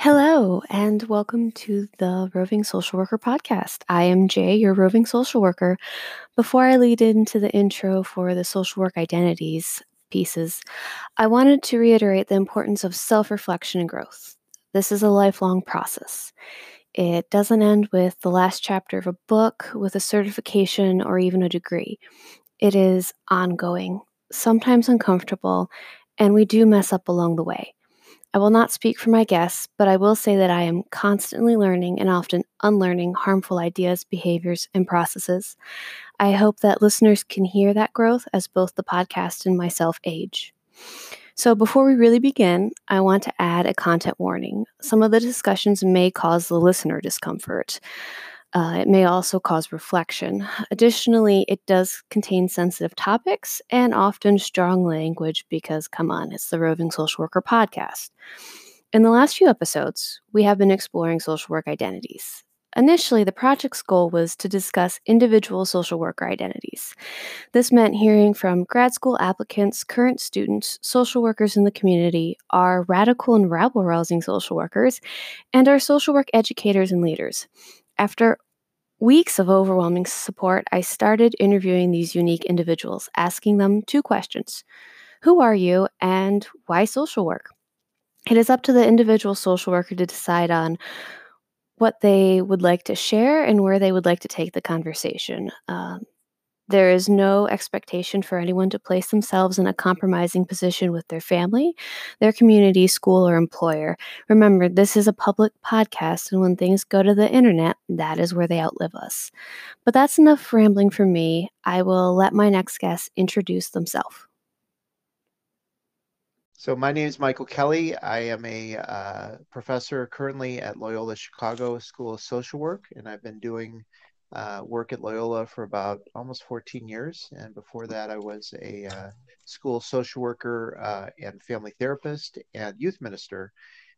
Hello, and welcome to the Roving Social Worker podcast. I am Jay, your roving social worker. Before I lead into the intro for the social work identities pieces, I wanted to reiterate the importance of self reflection and growth. This is a lifelong process. It doesn't end with the last chapter of a book, with a certification, or even a degree. It is ongoing, sometimes uncomfortable, and we do mess up along the way. I will not speak for my guests, but I will say that I am constantly learning and often unlearning harmful ideas, behaviors, and processes. I hope that listeners can hear that growth as both the podcast and myself age. So, before we really begin, I want to add a content warning. Some of the discussions may cause the listener discomfort. Uh, it may also cause reflection. Additionally, it does contain sensitive topics and often strong language because, come on, it's the Roving Social Worker podcast. In the last few episodes, we have been exploring social work identities. Initially, the project's goal was to discuss individual social worker identities. This meant hearing from grad school applicants, current students, social workers in the community, our radical and rabble rousing social workers, and our social work educators and leaders. After weeks of overwhelming support, I started interviewing these unique individuals, asking them two questions Who are you, and why social work? It is up to the individual social worker to decide on what they would like to share and where they would like to take the conversation. Um, there is no expectation for anyone to place themselves in a compromising position with their family, their community, school, or employer. Remember, this is a public podcast, and when things go to the internet, that is where they outlive us. But that's enough rambling for me. I will let my next guest introduce themselves. So, my name is Michael Kelly. I am a uh, professor currently at Loyola Chicago School of Social Work, and I've been doing uh, work at Loyola for about almost 14 years. And before that, I was a uh, school social worker uh, and family therapist and youth minister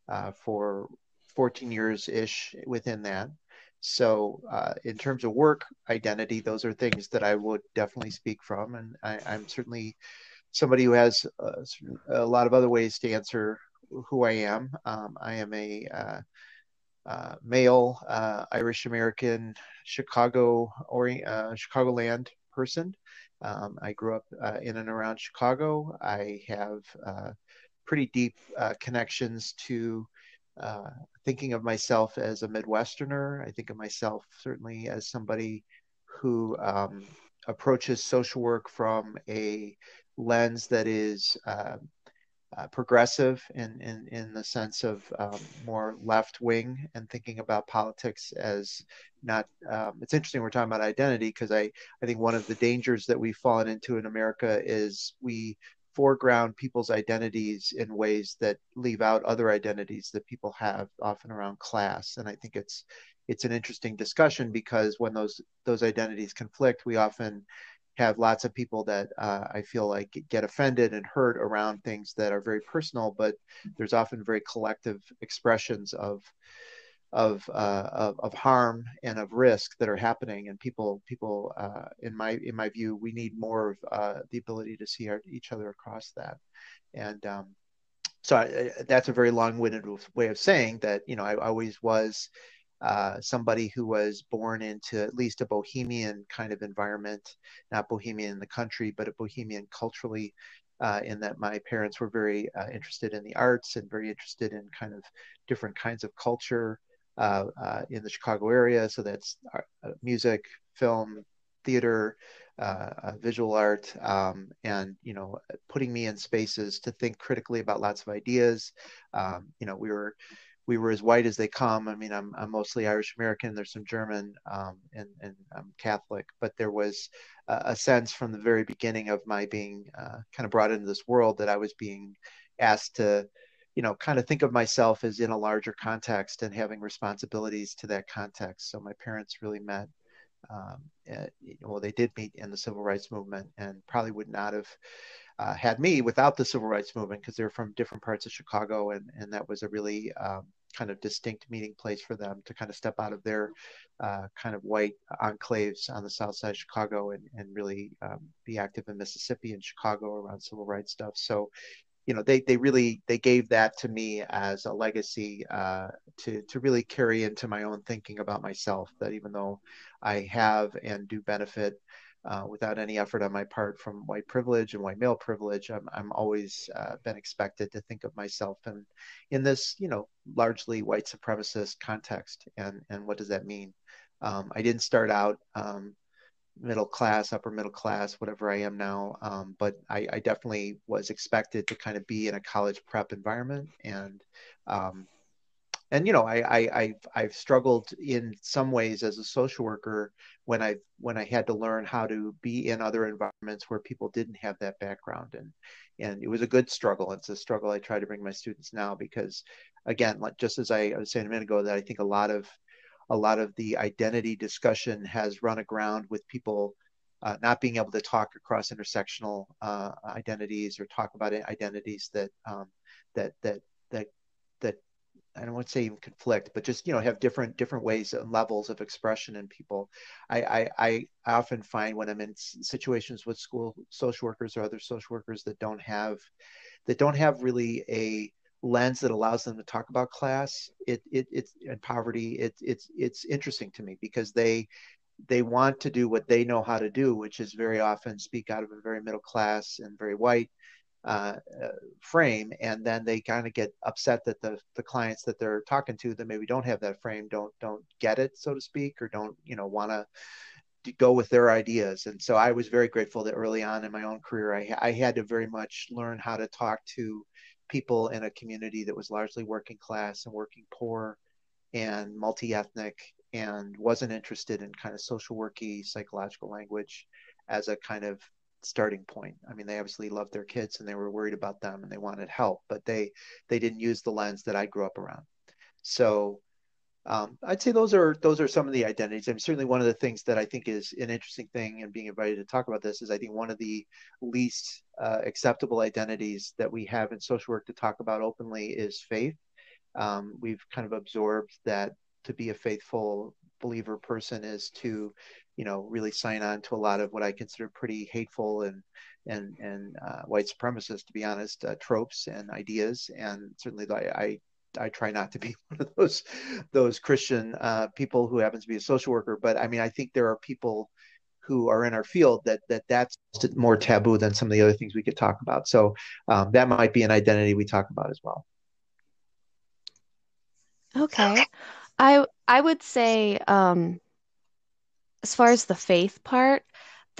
uh, for 14 years ish within that. So, uh, in terms of work identity, those are things that I would definitely speak from. And I, am certainly somebody who has uh, a lot of other ways to answer who I am. Um, I am a uh, male uh, Irish American Chicago or uh, Chicagoland person. Um, I grew up uh, in and around Chicago. I have uh, pretty deep uh, connections to thinking of myself as a Midwesterner. I think of myself certainly as somebody who um, approaches social work from a lens that is uh, progressive in, in, in the sense of um, more left wing and thinking about politics as not um, it's interesting we're talking about identity because I, I think one of the dangers that we've fallen into in america is we foreground people's identities in ways that leave out other identities that people have often around class and i think it's it's an interesting discussion because when those those identities conflict we often have lots of people that uh, I feel like get offended and hurt around things that are very personal, but there's often very collective expressions of of, uh, of, of harm and of risk that are happening, and people people uh, in my in my view, we need more of uh, the ability to see our, each other across that, and um, so I, that's a very long-winded way of saying that you know I always was uh, somebody who was born into at least a bohemian kind of environment, not bohemian in the country, but a bohemian culturally, uh, in that my parents were very uh, interested in the arts and very interested in kind of different kinds of culture uh, uh, in the Chicago area. So that's music, film, theater, visual art, um, and you know, putting me in spaces to think critically about lots of ideas. Um, you know, we were we were as white as they come. I mean, I'm, I'm mostly Irish American. There's some German, um, and, and I'm Catholic. But there was a, a, sense from the very beginning of my being uh, kind of brought into this world that I was being asked to, you know, kind of think of myself as in a larger context and having responsibilities to that context. So my parents really met. Um, at, well, they did meet in the civil rights movement, and probably would not have uh, had me without the civil rights movement because they're from different parts of Chicago, and and that was a really um, kind of distinct meeting place for them to kind of step out of their uh, kind of white enclaves on the south side of Chicago and, and really um, be active in Mississippi and Chicago around civil rights stuff. So, you know they they really they gave that to me as a legacy uh, to to really carry into my own thinking about myself. That even though I have and do benefit uh, without any effort on my part from white privilege and white male privilege, I'm I'm always uh, been expected to think of myself in in this you know largely white supremacist context. And and what does that mean? Um, I didn't start out um, middle class, upper middle class, whatever I am now. Um, but I, I, definitely was expected to kind of be in a college prep environment, and um, and you know, I, I I've, I've struggled in some ways as a social worker when I when I had to learn how to be in other environments where people didn't have that background, and and it was a good struggle. It's a struggle I try to bring my students now because, again, like just as I was saying a minute ago, that I think a lot of a lot of the identity discussion has run aground with people uh, not being able to talk across intersectional uh, identities or talk about identities that um, that that that that I don't want to say even conflict, but just you know have different different ways and levels of expression in people. I, I I often find when I'm in situations with school social workers or other social workers that don't have that don't have really a lens that allows them to talk about class it, it it's and poverty it, it's it's interesting to me because they they want to do what they know how to do which is very often speak out of a very middle class and very white uh, uh, frame and then they kind of get upset that the the clients that they're talking to that maybe don't have that frame don't don't get it so to speak or don't you know want to go with their ideas. And so i was very grateful that early on in my own career i, I had to very much learn how to talk to people in a community that was largely working class and working poor and multi-ethnic and wasn't interested in kind of social worky psychological language as a kind of starting point. I mean, they obviously loved their kids and they were worried about them and they wanted help, but they they didn't use the lens that I grew up around. So um, I'd say those are those are some of the identities. Mean, certainly one of the things that I think is an interesting thing and being invited to talk about this is I think one of the least uh, acceptable identities that we have in social work to talk about openly is faith. Um, we've kind of absorbed that to be a faithful believer person is to, you know, really sign on to a lot of what I consider pretty hateful and and and uh, white supremacist, to be honest, uh, tropes and ideas. And certainly, I, I I try not to be one of those those Christian uh, people who happens to be a social worker, but I mean, I think there are people who are in our field that that that's more taboo than some of the other things we could talk about. So um, that might be an identity we talk about as well. Okay, I I would say um, as far as the faith part,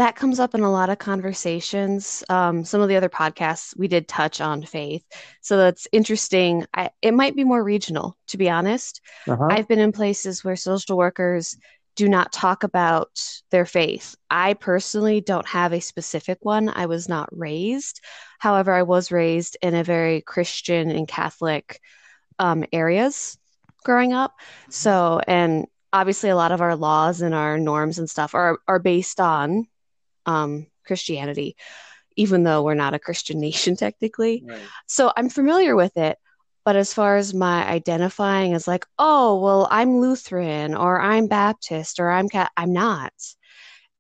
that comes up in a lot of conversations. Um, some of the other podcasts we did touch on faith, so that's interesting. I, it might be more regional, to be honest. Uh-huh. I've been in places where social workers do not talk about their faith. I personally don't have a specific one. I was not raised. However, I was raised in a very Christian and Catholic um, areas growing up. So, and obviously, a lot of our laws and our norms and stuff are are based on um, Christianity, even though we're not a Christian nation technically. Right. So I'm familiar with it. But as far as my identifying as like, oh, well, I'm Lutheran or I'm Baptist or I'm cat, I'm not.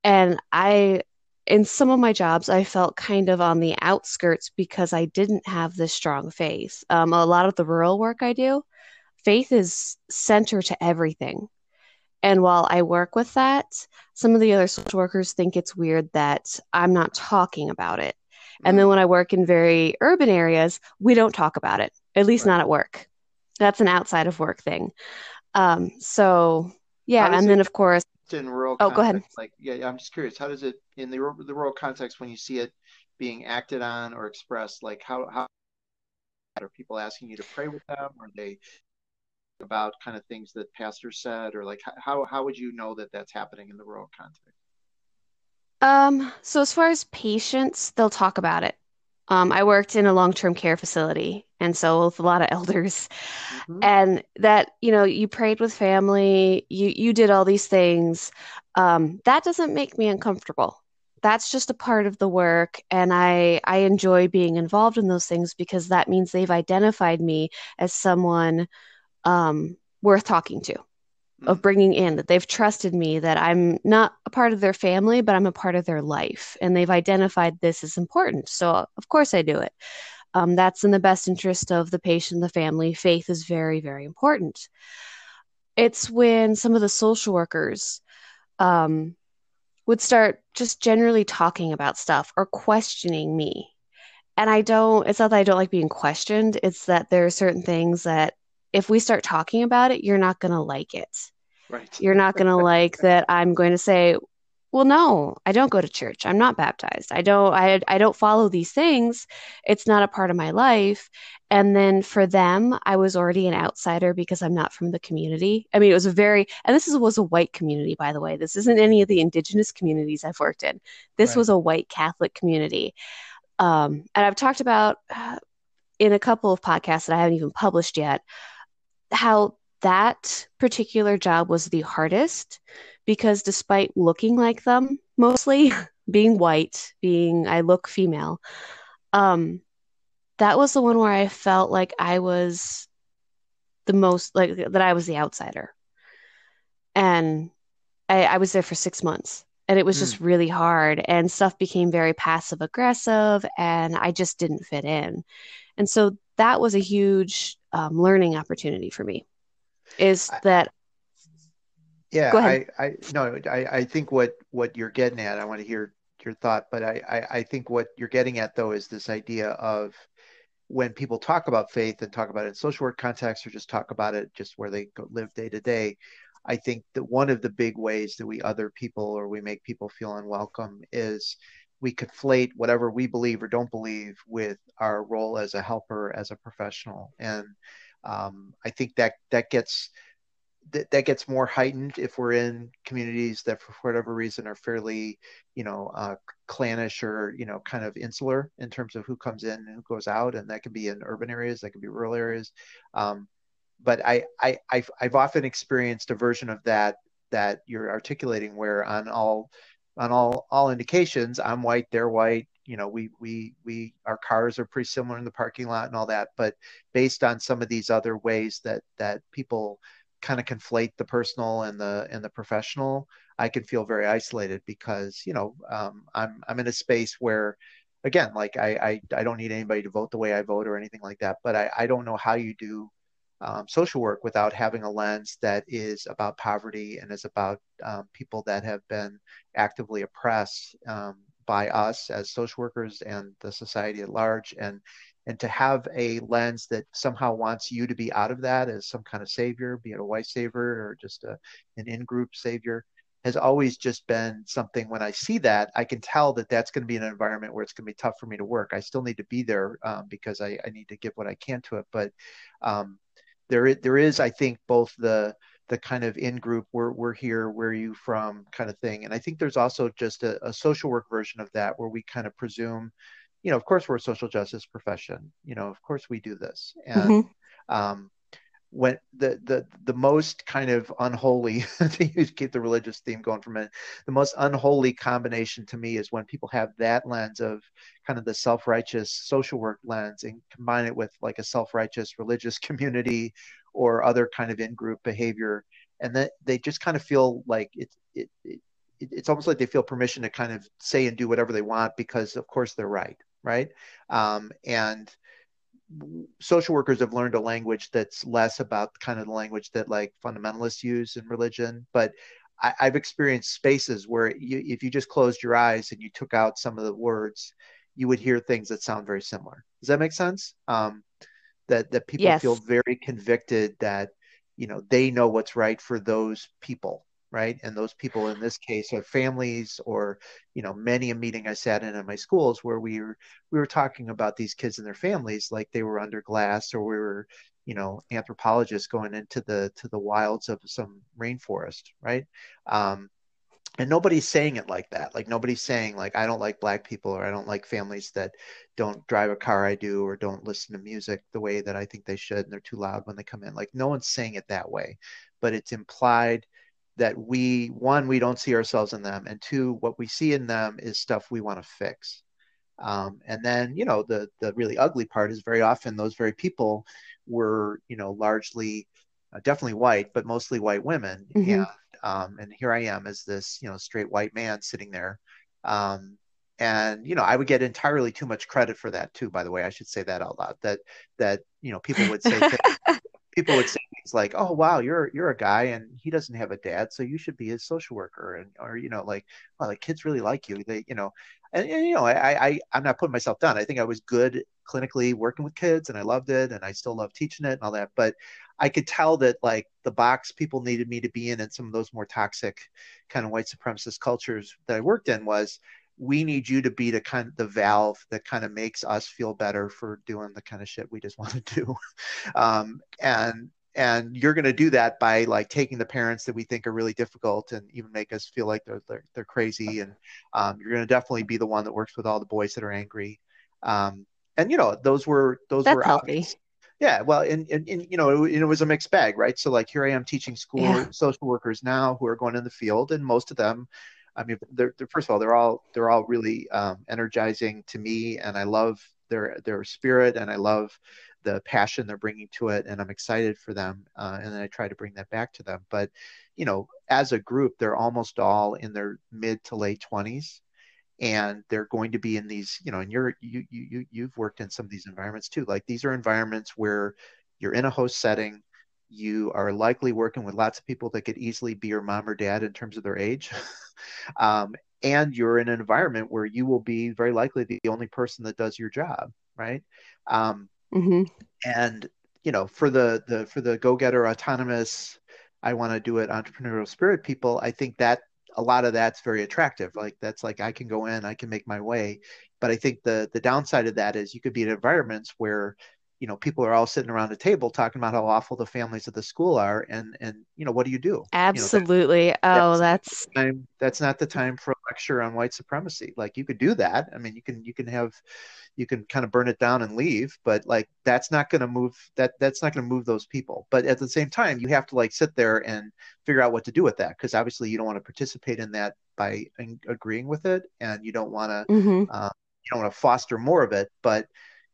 And I, in some of my jobs, I felt kind of on the outskirts because I didn't have this strong faith. Um, a lot of the rural work I do, faith is center to everything. And while I work with that, some of the other social workers think it's weird that I'm not talking about it. And then mm. when I work in very urban areas, we don't talk about it, at least right. not at work. That's an outside of work thing. Um, so, yeah. And then, of course, in rural oh, context, go ahead. Like, yeah, I'm just curious. How does it in the the rural context when you see it being acted on or expressed? Like, how how are people asking you to pray with them? Are they about kind of things that pastors said or like how how would you know that that's happening in the rural context um so as far as patients they'll talk about it um, I worked in a long-term care facility, and so with a lot of elders, mm-hmm. and that you know you prayed with family, you you did all these things. Um, that doesn't make me uncomfortable. That's just a part of the work, and I I enjoy being involved in those things because that means they've identified me as someone um, worth talking to, of mm. bringing in, that they've trusted me, that I'm not a part of their family, but I'm a part of their life. And they've identified this as important. So, of course, I do it. Um, that's in the best interest of the patient, the family. Faith is very, very important. It's when some of the social workers um, would start just generally talking about stuff or questioning me. And I don't, it's not that I don't like being questioned, it's that there are certain things that if we start talking about it, you're not going to like it. Right. You're not going to like that I'm going to say, well, no, I don't go to church. I'm not baptized. I don't I I don't follow these things. It's not a part of my life. And then for them, I was already an outsider because I'm not from the community. I mean, it was a very and this is, was a white community, by the way. This isn't any of the indigenous communities I've worked in. This right. was a white Catholic community. Um, and I've talked about uh, in a couple of podcasts that I haven't even published yet how that particular job was the hardest because despite looking like them mostly being white being i look female um that was the one where i felt like i was the most like that i was the outsider and i, I was there for six months and it was mm. just really hard and stuff became very passive aggressive and i just didn't fit in and so that was a huge um, learning opportunity for me is that yeah I, I no I, I think what what you're getting at i want to hear your thought but I, I i think what you're getting at though is this idea of when people talk about faith and talk about it in social work context or just talk about it just where they go, live day to day i think that one of the big ways that we other people or we make people feel unwelcome is we conflate whatever we believe or don't believe with our role as a helper as a professional. And um, I think that that gets that, that gets more heightened if we're in communities that for whatever reason are fairly you know uh, clannish or you know kind of insular in terms of who comes in and who goes out. And that can be in urban areas that can be rural areas. Um, but I, I I've, I've often experienced a version of that that you're articulating where on all on all all indications i'm white they're white you know we we we our cars are pretty similar in the parking lot and all that but based on some of these other ways that that people kind of conflate the personal and the and the professional i can feel very isolated because you know um, i'm i'm in a space where again like I, I i don't need anybody to vote the way i vote or anything like that but i i don't know how you do um, social work without having a lens that is about poverty and is about um, people that have been actively oppressed um, by us as social workers and the society at large. And and to have a lens that somehow wants you to be out of that as some kind of savior be it a white savior or just a, an in-group savior has always just been something. When i see that i can tell that that's going to be an environment where it's going to be tough for me to work. I still need to be there um, because I, I, need to give what i can to it. But um, there, there is i think both the the kind of in group we're, we're here where are you from kind of thing. And i think there's also just a, a, social work version of that where we kind of presume you know of course we're a social justice profession. You know of course we do this. And mm-hmm. um, when the the the most kind of unholy to keep the religious theme going for a minute. The most unholy combination to me is when people have that lens of kind of the self-righteous social work lens and combine it with like a self-righteous religious community or other kind of in-group behavior. And that they just kind of feel like it, it, it it's almost like they feel permission to kind of say and do whatever they want because of course they're right right? Um, and social workers have learned a language that's less about kind of the language that like fundamentalists use in religion but I, have experienced spaces where you, if you just closed your eyes and you took out some of the words you would hear things that sound very similar. Does that make sense? Um, that that people yes. feel very convicted that you know they know what's right for those people right? And those people in this case are families or you know many a meeting i sat in at my schools where we were we were talking about these kids and their families like they were under glass or we were you know anthropologists going into the to the wilds of some rainforest right? Um, and nobody's saying it like that. Like nobody's saying like i don't like black people or i don't like families that don't drive a car i do or don't listen to music the way that i think they should and they're too loud when they come in. Like no one's saying it that way but it's implied that we one we don't see ourselves in them and two what we see in them is stuff we want to fix um, and then you know the the really ugly part is very often those very people were you know largely uh, definitely white but mostly white women mm-hmm. and um, and here I am as this, you know, straight white man sitting there. Um, and you know i would get entirely too much credit for that too by the way i should say that out loud that that you know people would say people would say things like oh wow you're you're a guy and he doesn't have a dad so you should be his social worker and or you know like well the kids really like you. They you know and, and you know I, I i'm not putting myself down. I think i was good clinically working with kids and i loved it and i still love teaching it and all that but I could tell that like the box people needed me to be in and some of those more toxic kind of white supremacist cultures that I worked in was we need you to be the kind of the valve that kind of makes us feel better for doing the kind of shit we just want to do um, and and you're going to do that by like taking the parents that we think are really difficult and even make us feel like they're they're, they're crazy and um, you're going to definitely be the one that works with all the boys that are angry um, and you know those were those That's were healthy. Obvious. yeah well and, and, and, you know it, it, was a mixed bag right so like here i am teaching school yeah. social workers now who are going in the field and most of them I mean, they're, they're, first of all, they're all they're all really um, energizing to me, and I love their their spirit, and I love the passion they're bringing to it, and I'm excited for them. Uh, and then I try to bring that back to them. But you know, as a group, they're almost all in their mid to late 20s, and they're going to be in these. You know, and you're you you you've worked in some of these environments too. Like these are environments where you're in a host setting you are likely working with lots of people that could easily be your mom or dad in terms of their age. um, and you're in an environment where you will be very likely the only person that does your job, right? Um, mm-hmm. And you know, for the the for the go-getter, autonomous, I want to do it, entrepreneurial spirit people, I think that a lot of that's very attractive. Like that's like I can go in, I can make my way. But I think the the downside of that is you could be in environments where you know people are all sitting around a table talking about how awful the families at the school are and and you know what do you do? Absolutely you know, that, oh that's that's, time, that's not the time for a lecture on white supremacy. Like you could do that. I mean you can you can have you can kind of burn it down and leave but like that's not going to move that that's not going to move those people. But at the same time you have to like sit there and figure out what to do with that because obviously you don't want to participate in that by agreeing with it and you don't want to mm-hmm. uh, you don't want to foster more of it but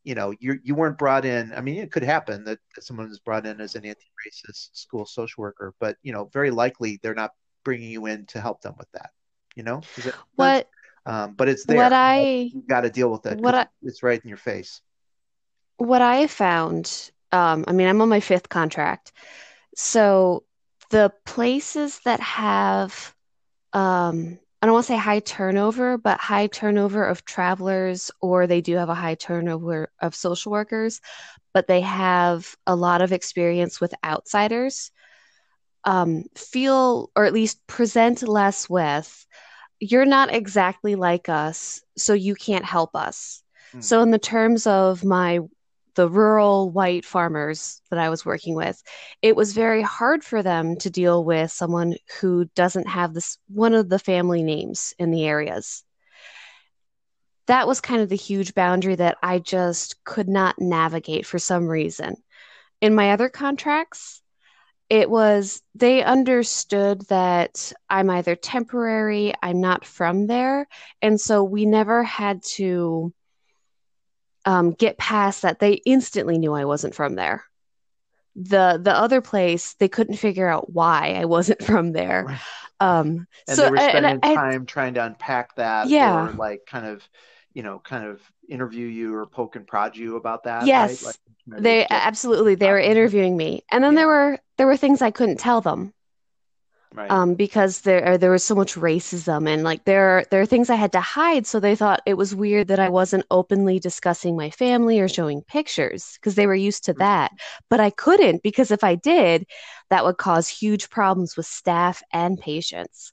you know you you weren't brought in i mean it could happen that, that someone is brought in as an anti-racist school social worker but you know very likely they're not bringing you in to help them with that you know? What um, but it's there. What i got to deal with it what I, it's right in your face. What i found um, i mean i'm on my fifth contract so the places that have um, I don't want to say high turnover, but high turnover of travelers, or they do have a high turnover of social workers, but they have a lot of experience with outsiders, um, feel or at least present less with, you're not exactly like us, so you can't help us. Mm. So, in the terms of my the rural white farmers that I was working with, it was very hard for them to deal with someone who doesn't have this one of the family names in the areas. That was kind of the huge boundary that I just could not navigate for some reason. In my other contracts, it was they understood that I'm either temporary, I'm not from there, and so we never had to um, get past that, they instantly knew I wasn't from there. The the other place, they couldn't figure out why I wasn't from there. Right. Um, and so, they were spending I, time trying to unpack that, yeah, or like kind of, you know, kind of interview you or poke and prod you about that. Yes, right? like, they absolutely they were interviewing me, and then yeah. there were there were things I couldn't tell them right. um, because there there was so much racism and like there there are things I had to hide. So they thought it was weird that I wasn't openly discussing my family or showing pictures because they were used to that. But I couldn't because if I did, that would cause huge problems with staff and patients.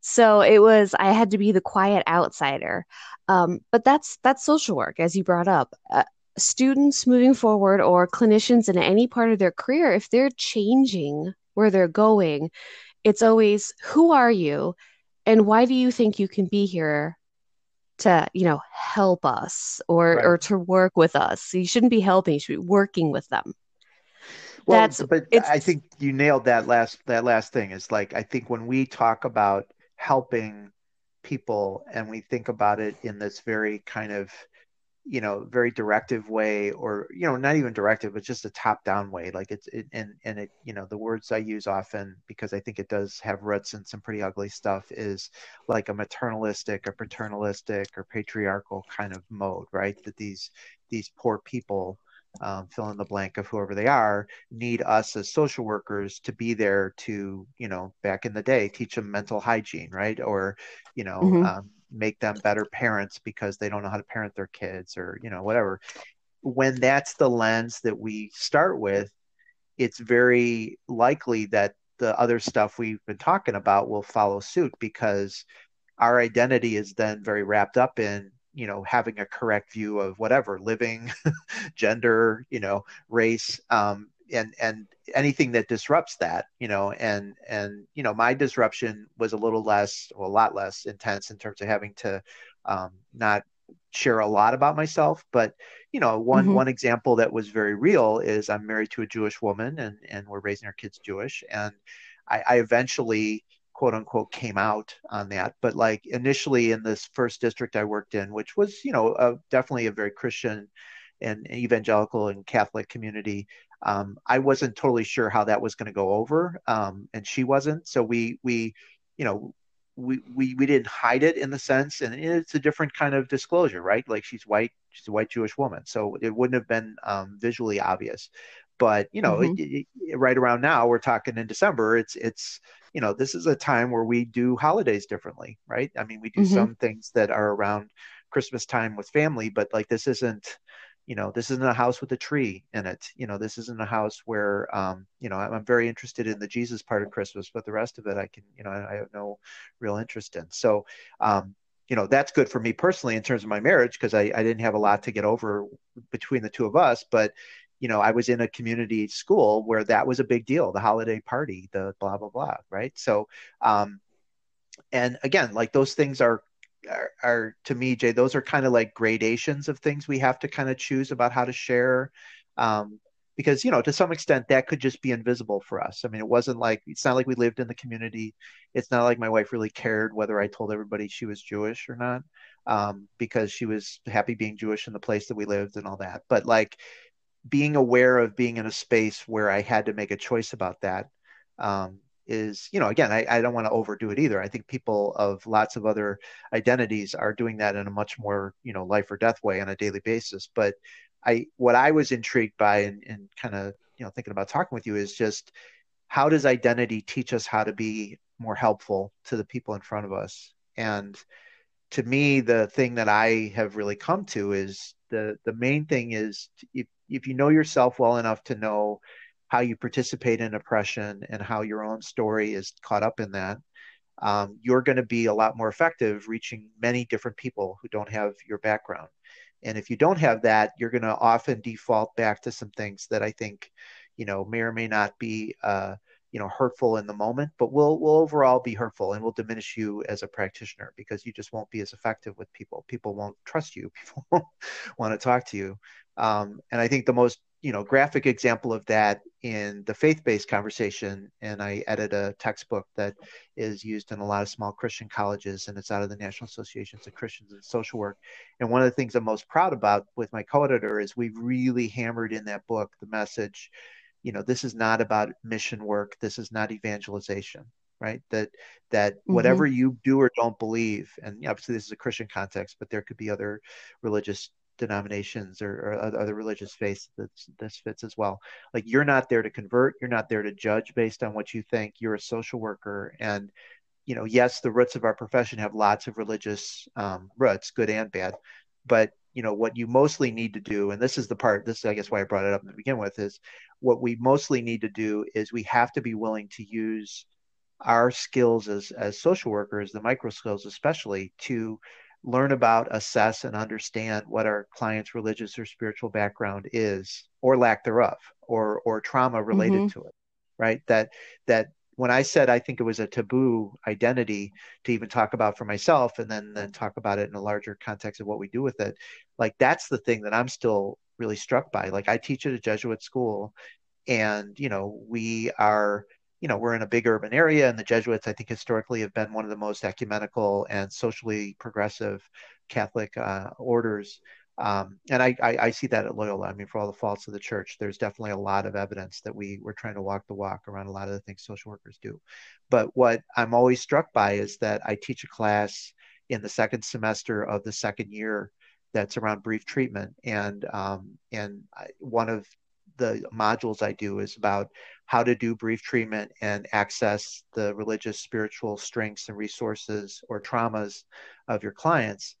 So it was I had to be the quiet outsider. Um, but that's that's social work, as you brought up. Uh, students moving forward or clinicians in any part of their career, if they're changing where they're going, it's always who are you? And why do you think you can be here to you know help us or right. or to work with us? You shouldn't be helping you should be working with them. Well That's, but i think you nailed that last that last thing. Is like i think when we talk about helping people and we think about it in this very kind of you know very directive way or you know not even directive but just a top down way like it's it, and and it you know the words i use often because i think it does have roots in some pretty ugly stuff is like a maternalistic or paternalistic or patriarchal kind of mode right that these these poor people um, fill in the blank of whoever they are need us as social workers to be there to you know back in the day teach them mental hygiene right or you know mm-hmm. um, make them better parents because they don't know how to parent their kids or you know whatever. When that's the lens that we start with it's very likely that the other stuff we've been talking about will follow suit because our identity is then very wrapped up in you know having a correct view of whatever living gender you know race. Um, and and anything that disrupts that you know and and you know my disruption was a little less or a lot less intense in terms of having to um, not share a lot about myself but you know one mm-hmm. one example that was very real is i'm married to a jewish woman and and we're raising our kids jewish and i, I eventually quote unquote came out on that but like initially in this first district i worked in which was you know a, definitely a very christian and evangelical and catholic community um, I wasn't totally sure how that was going to go over, um, and she wasn't. So we we you know we, we we didn't hide it in the sense, and it's a different kind of disclosure, right? Like she's white, she's a white Jewish woman, so it wouldn't have been um, visually obvious. But you know, mm-hmm. it, it, right around now, we're talking in December. It's it's you know this is a time where we do holidays differently, right? I mean, we do mm-hmm. some things that are around Christmas time with family, but like this isn't you know this isn't a house with a tree in it you know this isn't a house where um, you know I'm, I'm, very interested in the jesus part of christmas but the rest of it i can you know i, I have no real interest in. So um, you know that's good for me personally in terms of my marriage because I, I didn't have a lot to get over between the two of us but you know i was in a community school where that was a big deal the holiday party the blah blah blah right? So um, and again like those things are are, are to me, Jay, those are kind of like gradations of things we have to kind of choose about how to share. Um, because you know to some extent that could just be invisible for us i mean it wasn't like it's not like we lived in the community it's not like my wife really cared whether i told everybody she was jewish or not um, because she was happy being jewish in the place that we lived and all that but like being aware of being in a space where i had to make a choice about that um, is you know again I, I don't want to overdo it either. I think people of lots of other identities are doing that in a much more you know life or death way on a daily basis. But i what i was intrigued by and, and kind of you know thinking about talking with you is just how does identity teach us how to be more helpful to the people in front of us? And to me the thing that i have really come to is the the main thing is if, if you know yourself well enough to know how you participate in oppression and how your own story is caught up in that, um, you're going to be a lot more effective reaching many different people who don't have your background. And if you don't have that, you're going to often default back to some things that I think, you know, may or may not be, uh, you know, hurtful in the moment, but will will overall be hurtful and will diminish you as a practitioner because you just won't be as effective with people. People won't trust you. People won't want to talk to you. Um, and I think the most you know graphic example of that in the faith-based conversation and i edit a textbook that is used in a lot of small christian colleges and it's out of the national associations of christians in social work and one of the things i'm most proud about with my co-editor is we've really hammered in that book the message you know this is not about mission work this is not evangelization right that that mm-hmm. whatever you do or don't believe and obviously this is a christian context but there could be other religious denominations or, or other religious faiths that this fits as well. Like you're not there to convert, you're not there to judge based on what you think. You're a social worker, and you know, yes, the roots of our profession have lots of religious um, roots, good and bad, but you know what you mostly need to do and this is the part this is i guess why i brought it up to begin with is what we mostly need to do is we have to be willing to use our skills as as social workers the micro skills especially to learn about, assess, and understand what our client's religious or spiritual background is, or lack thereof, or or trauma related mm-hmm. to it, right? That that when I said I think it was a taboo identity to even talk about for myself, and then then talk about it in a larger context of what we do with it, like that's the thing that I'm still really struck by. Like I teach at a Jesuit school, and you know we are you know, we're in a big urban area, and the Jesuits, I think, historically have been one of the most ecumenical and socially progressive Catholic uh, orders. Um, and I, I, I see that at Loyola. I mean, for all the faults of the church, there's definitely a lot of evidence that we we're trying to walk the walk around a lot of the things social workers do. But what I'm always struck by is that I teach a class in the second semester of the second year that's around brief treatment, and um, and I, one of the modules I do is about how to do brief treatment and access the religious, spiritual strengths and resources or traumas of your clients.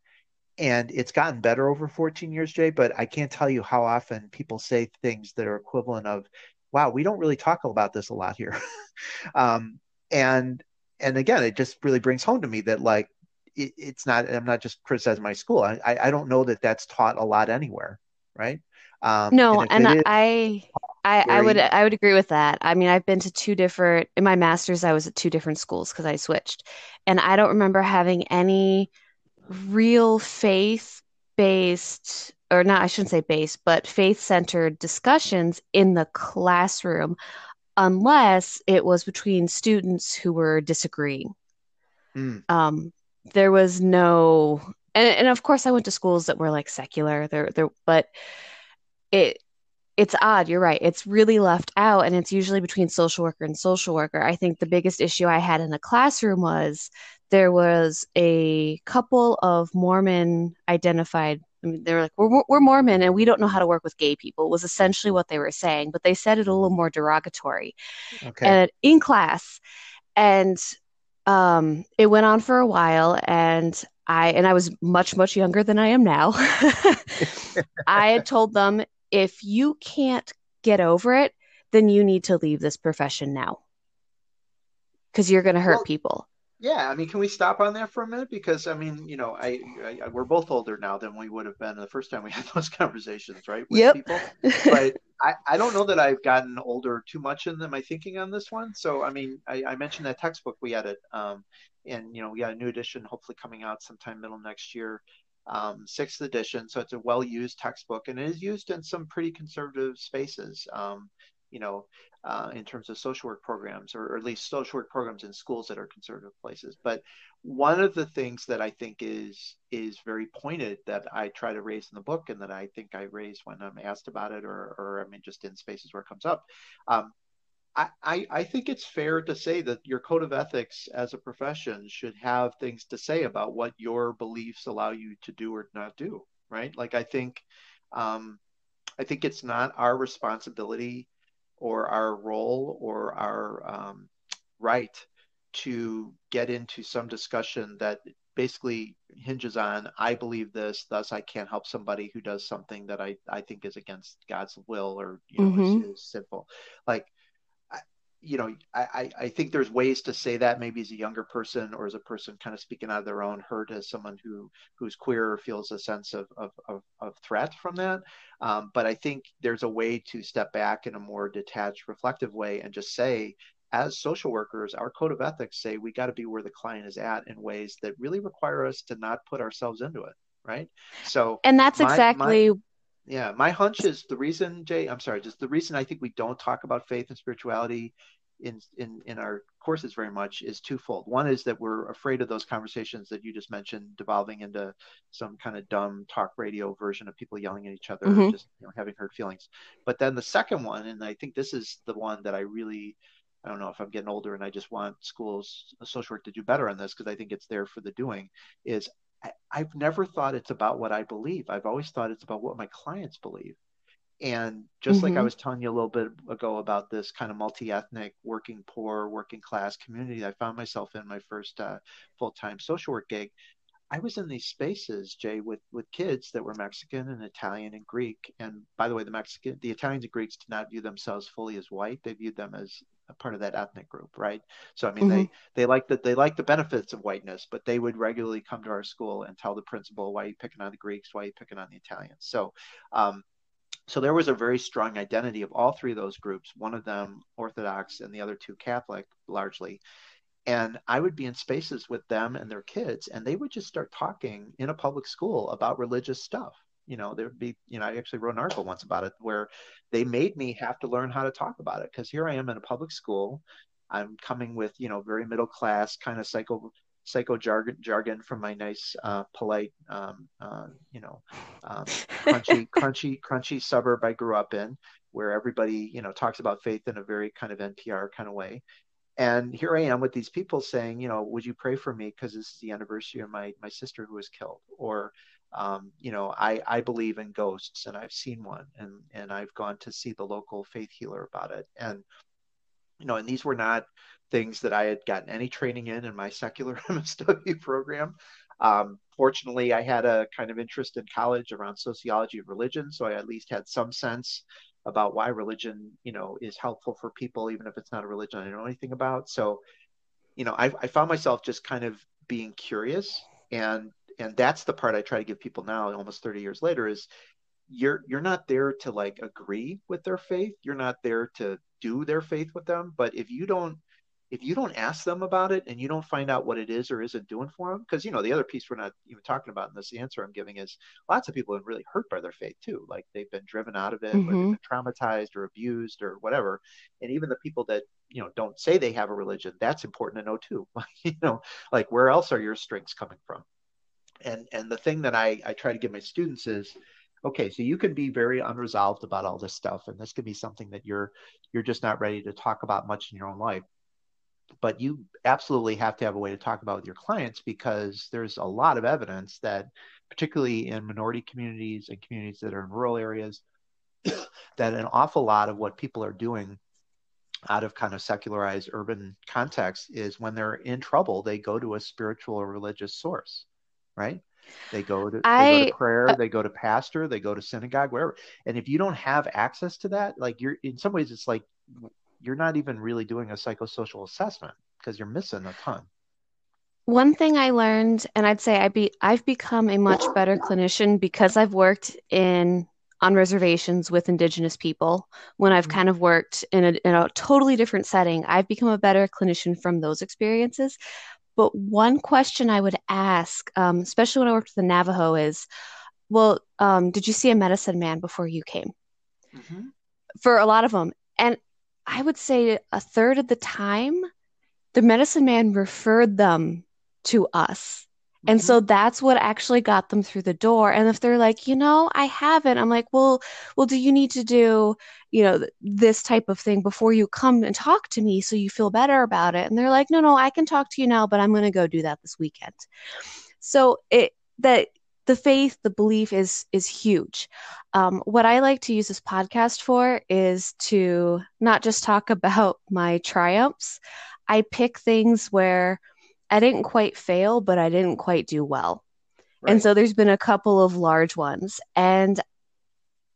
And it's gotten better over 14 years, Jay, but I can't tell you how often people say things that are equivalent of, wow, we don't really talk about this a lot here. um, and and again, it just really brings home to me that like it, it's not. I'm not just criticizing my school. I, I don't know that that's taught a lot anywhere, right? Um, no, and, and I, I, I would, I would agree with that. I mean, I've been to two different in my master's. I was at two different schools because I switched, and I don't remember having any real faith based or not i shouldn't say based but faith centered discussions in the classroom unless it was between students who were disagreeing mm. um, there was no and, and of course i went to schools that were like secular there there but it it's odd you're right it's really left out and it's usually between social worker and social worker i think the biggest issue i had in the classroom was there was a couple of mormon identified I mean, they were like, we're, we're Mormon and we don't know how to work with gay people, was essentially what they were saying, but they said it a little more derogatory okay. and in class. And um, it went on for a while and I, and I was much, much younger than I am now. I had told them if you can't get over it, then you need to leave this profession now because you're going to hurt well, people. Yeah, I mean, can we stop on that for a minute? Because I mean, you know, I, I we're both older now than we would have been the first time we had those conversations, right? With yep. people. But I, I don't know that I've gotten older too much in my thinking on this one. So I mean, I, I mentioned that textbook we had it, um, and you know, we got a new edition hopefully coming out sometime middle next year um, sixth edition. So it's a well used textbook and it is used in some pretty conservative spaces, um, you know, uh, in terms of social work programs or, or, at least social work programs in schools that are conservative places. But one of the things that I think is is very pointed that I try to raise in the book and that I think I raise when I'm asked about it or, or I mean, just in spaces where it comes up um, I, I think it's fair to say that your code of ethics as a profession should have things to say about what your beliefs allow you to do or not do, right? Like I think, um, I think it's not our responsibility or our role or our um, right to get into some discussion that basically hinges on I believe this, thus I can't help somebody who does something that I, I think is against God's will or you know mm-hmm. is, is sinful. Like you know, I, I think there's ways to say that maybe as a younger person or as a person kind of speaking out of their own hurt as someone who who's queer feels a sense of of, of, of threat from that. Um, but I think there's a way to step back in a more detached, reflective way and just say, as social workers, our code of ethics say we got to be where the client is at in ways that really require us to not put ourselves into it. Right. So, and that's my, exactly my, yeah, my hunch is the reason, Jay. I'm sorry, just the reason I think we don't talk about faith and spirituality in in in our courses very much is twofold. One is that we're afraid of those conversations that you just mentioned devolving into some kind of dumb talk radio version of people yelling at each other, mm-hmm. just you know, having hurt feelings. But then the second one, and I think this is the one that I really I don't know if I'm getting older and I just want schools, social work to do better on this because I think it's there for the doing, is I, I've never thought it's about what I believe. I've always thought it's about what my clients believe. And just mm-hmm. like I mm-hmm. was telling you a little bit ago about this kind of multi-ethnic, working poor, working class community, I found myself in my first uh, full-time social work gig. I was in these spaces, Jay, with with kids that were Mexican and Italian and Greek. And by the way, the Mexican, the Italians and Greeks did not view themselves fully as white. They viewed them as part of that ethnic group, right? So I mean, mm-hmm. they they like that they like the benefits of whiteness, but they would regularly come to our school and tell the principal, "Why are you picking on the Greeks? Why are you picking on the Italians?" So. Um, so there was a very strong identity of all three of those groups one of them orthodox and the other two catholic largely and i would be in spaces with them and their kids and they would just start talking in a public school about religious stuff you know there'd be you know i actually wrote an article once about it where they made me have to learn how to talk about it because here i am in a public school i'm coming with you know very middle class kind of psycho psycho jargon, jargon from my nice, uh, polite, um, uh, you know, um, crunchy, crunchy, crunchy suburb I grew up in, where everybody, you know, talks about faith in a very kind of NPR kind of way. And here I am with these people saying, you know, would you pray for me because this is the anniversary of my my sister who was killed, or um, you know, I, I believe in ghosts and I've seen one and, and I've gone to see the local faith healer about it. And, you know, and these were not things that I had gotten any training in in my secular MSW program. Um, fortunately, I had a kind of interest in college around sociology of religion, so I at least had some sense about why religion, you know, is helpful for people, even if it's not a religion I know anything about. So, you know, I, I found myself just kind of being curious and and that's the part I try to give people now, almost 30 years later, is you're you're not there to like agree with their faith. You're not there to do their faith with them. But if you don't if you don't ask them about it and you don't find out what it is or isn't doing for them, because you know the other piece we're not even talking about in this answer I'm giving is lots of people have been really hurt by their faith too. Like they've been driven out of it, mm-hmm. they've been traumatized or abused or whatever. And even the people that you know don't say they have a religion, that's important to know too. you know, like where else are your strengths coming from? And and the thing that I, I try to give my students is okay so you can be very unresolved about all this stuff and this could be something that you're you're just not ready to talk about much in your own life. But you absolutely have to have a way to talk about with your clients because there's a lot of evidence that particularly in minority communities and communities that are in rural areas that an awful lot of what people are doing out of kind of secularized urban context is when they're in trouble they go to a spiritual or religious source right? They go to, I, they go to prayer, uh, they go to pastor, they go to synagogue, wherever. And if you don't have access to that, like you're in some ways, it's like you're not even really doing a psychosocial assessment because you're missing a ton. One thing I learned, and I'd say I be I've become a much better clinician because I've worked in on reservations with indigenous people when i've mm-hmm. kind of worked in a, in a, totally different setting i've become a better clinician from those experiences but one question I would ask, um, especially when I worked with the Navajo, is, well, um, did you see a medicine man before you came? Mm-hmm. For a lot of them, and I would say a third of the time, the medicine man referred them to us. And mm-hmm. so that's what actually got them through the door. And if they're like, you know, I haven't, I'm like, well, well, do you need to do, you know, this type of thing before you come and talk to me so you feel better about it? And they're like, no, no, I can talk to you now, but I'm going to go do that this weekend. So it that the faith, the belief is is huge. Um, what I like to use this podcast for is to not just talk about my triumphs. I pick things where I didn't quite fail, but I didn't quite do well. Right. And so there's been a couple of large ones. And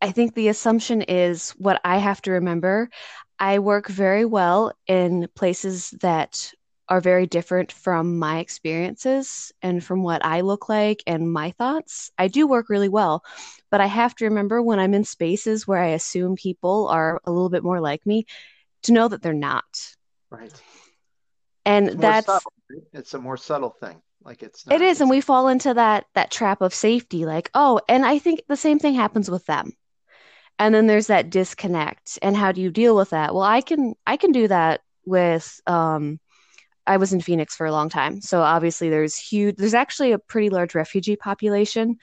I think the assumption is what I have to remember. I work very well in places that are very different from my experiences and from what I look like and my thoughts. I do work really well, but I have to remember when I'm in spaces where I assume people are a little bit more like me to know that they're not. Right. And that's subtle it's a more subtle thing like it's not, it is and we fall into that that trap of safety like oh and i think the same thing happens with them. And then there's that disconnect and how do you deal with that? Well i can i can do that with um i was in phoenix for a long time so obviously there's huge there's actually a pretty large refugee population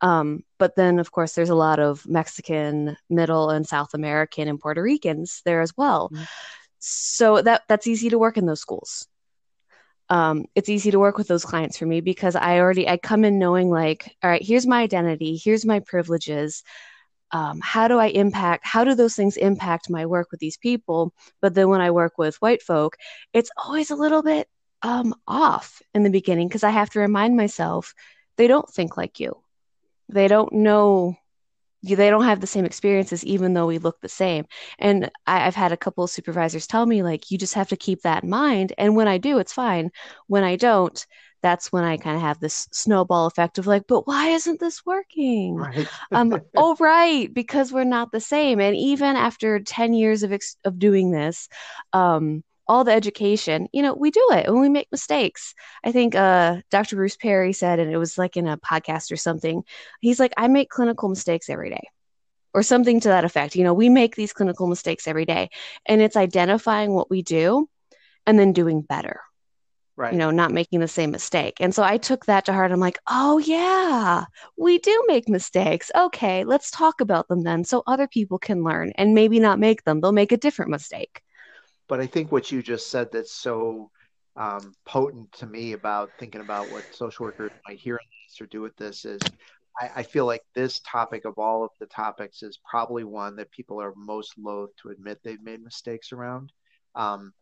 um, but then of course there's a lot of mexican middle and south american and puerto ricans there as well. Mm-hmm. so that that's easy to work in those schools um, it's easy to work with those clients for me because I already I come in knowing like, all right, here's my identity, here's my privileges. Um, how do I impact? How do those things impact my work with these people? But then when I work with white folk, it's always a little bit um, off in the beginning because I have to remind myself they don't think like you. They don't know they don't have the same experiences even though we look the same. And I, have had a couple of supervisors tell me like you just have to keep that in mind. And when i do it's fine. When i don't that's when i kind of have this snowball effect of like but why isn't this working? Right. um oh right because we're not the same. And even after 10 years of ex- of doing this um all the education, you know, we do it and we make mistakes. I think uh, Dr. Bruce Perry said, and it was like in a podcast or something, he's like, I make clinical mistakes every day or something to that effect. You know, we make these clinical mistakes every day and it's identifying what we do and then doing better. right. you know, not making the same mistake. And so I took that to heart. I'm like, oh, yeah, we do make mistakes. Okay, let's talk about them then so other people can learn and maybe not make them. They'll make a different mistake. But I think what you just said that's so um, potent to me about thinking about what social workers might hear in this or do with this is I, I, feel like this topic of all of the topics is probably one that people are most loath to admit they've made mistakes around. Um,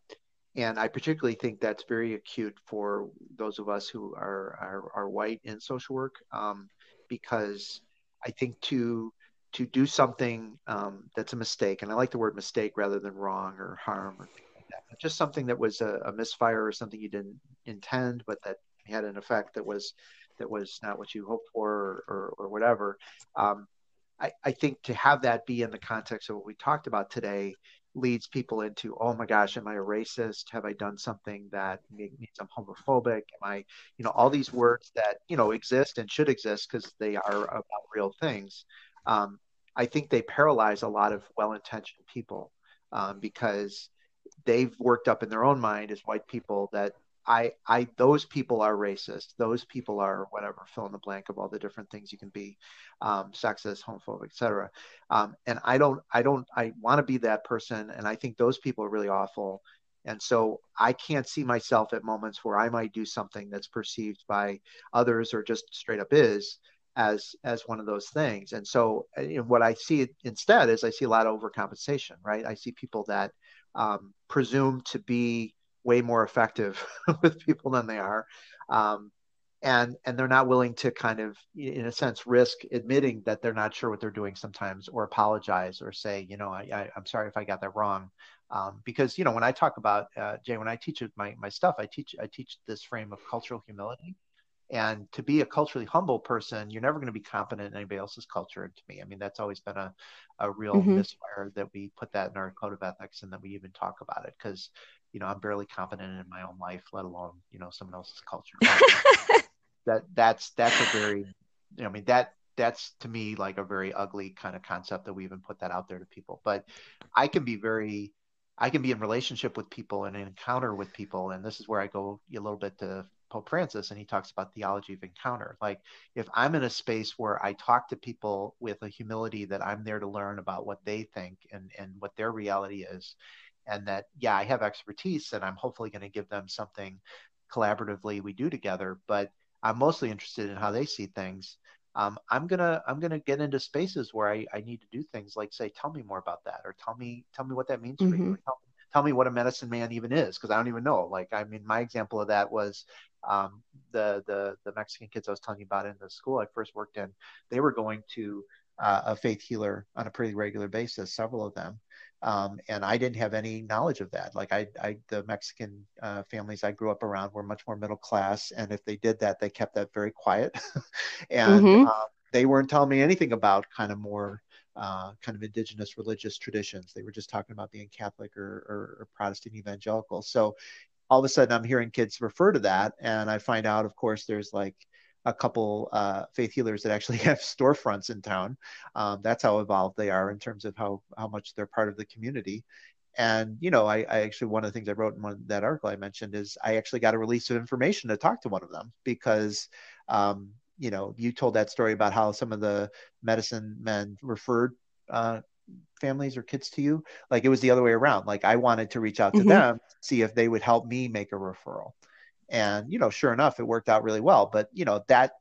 and I particularly think that's very acute for those of us who are are, are white in social work, um, because I think to to do something um, that's a mistake, and I like the word mistake rather than wrong or harm or like just something that was a, a misfire or something you didn't intend, but that had an effect that was that was not what you hoped for or, or, or whatever. Um, I, I, think to have that be in the context of what we talked about today leads people into, oh my gosh, am I a racist? Have I done something that means I'm homophobic? Am I, you know, all these words that, you know, exist and should exist because they are about real things. Um, I think they paralyze a lot of well intentioned people um, because they've worked up in their own mind as white people that I, I, those people are racist. Those people are whatever, fill in the blank of all the different things you can be, um, sexist, homophobic, etc. Um, and I don't, I don't, I want to be that person. And I think those people are really awful. And so I can't see myself at moments where I might do something that's perceived by others or just straight up is as as one of those things. And so uh, you know, what I see instead is I see a lot of overcompensation, right? I see people that um, presume to be way more effective with people than they are. Um, and and they're not willing to kind of in a sense risk admitting that they're not sure what they're doing sometimes or apologize or say you know I, I am sorry if I got that wrong um, because you know when I talk about uh, Jay when I teach my my stuff I teach I teach this frame of cultural humility and to be a culturally humble person you're never going to be competent in anybody else's culture and to me. I mean that's always been a a real mm-hmm. misfire that we put that in our code of ethics and that we even talk about it because you know i'm barely competent in my own life let alone you know someone else's culture. That that's that's a very you know, i mean that that's to me like a very ugly kind of concept that we even put that out there to people. But i can be very i can be in relationship with people and encounter with people and this is where i go a little bit to pope francis and he talks about theology of encounter like if i'm in a space where i talk to people with a humility that i'm there to learn about what they think and and what their reality is and that yeah i have expertise and i'm hopefully going to give them something collaboratively we do together but i'm mostly interested in how they see things um, i'm gonna i'm gonna get into spaces where I, I need to do things like say tell me more about that or tell me tell me what that means mm-hmm. for you tell, tell, me what a medicine man even is because i don't even know like i mean my example of that was um, the the the mexican kids i was telling you about in the school i first worked in they were going to uh, a faith healer on a pretty regular basis several of them um, and I didn't have any knowledge of that. Like I, I the Mexican uh, families I grew up around were much more middle class, and if they did that, they kept that very quiet, and mm-hmm. uh, they weren't telling me anything about kind of more uh, kind of indigenous religious traditions. They were just talking about being Catholic or, or, or Protestant evangelical. So all of a sudden, I'm hearing kids refer to that, and I find out, of course, there's like a couple uh, faith healers that actually have storefronts in town. Um, that's how evolved they are in terms of how how much they're part of the community. And you know, I, I actually one of the things I wrote in one, that article I mentioned is I actually got a release of information to talk to one of them because um, you know you told that story about how some of the medicine men referred uh, families or kids to you like it was the other way around. Like i wanted to reach out to mm-hmm. them see if they would help me make a referral. And you know sure enough it worked out really well. But you know that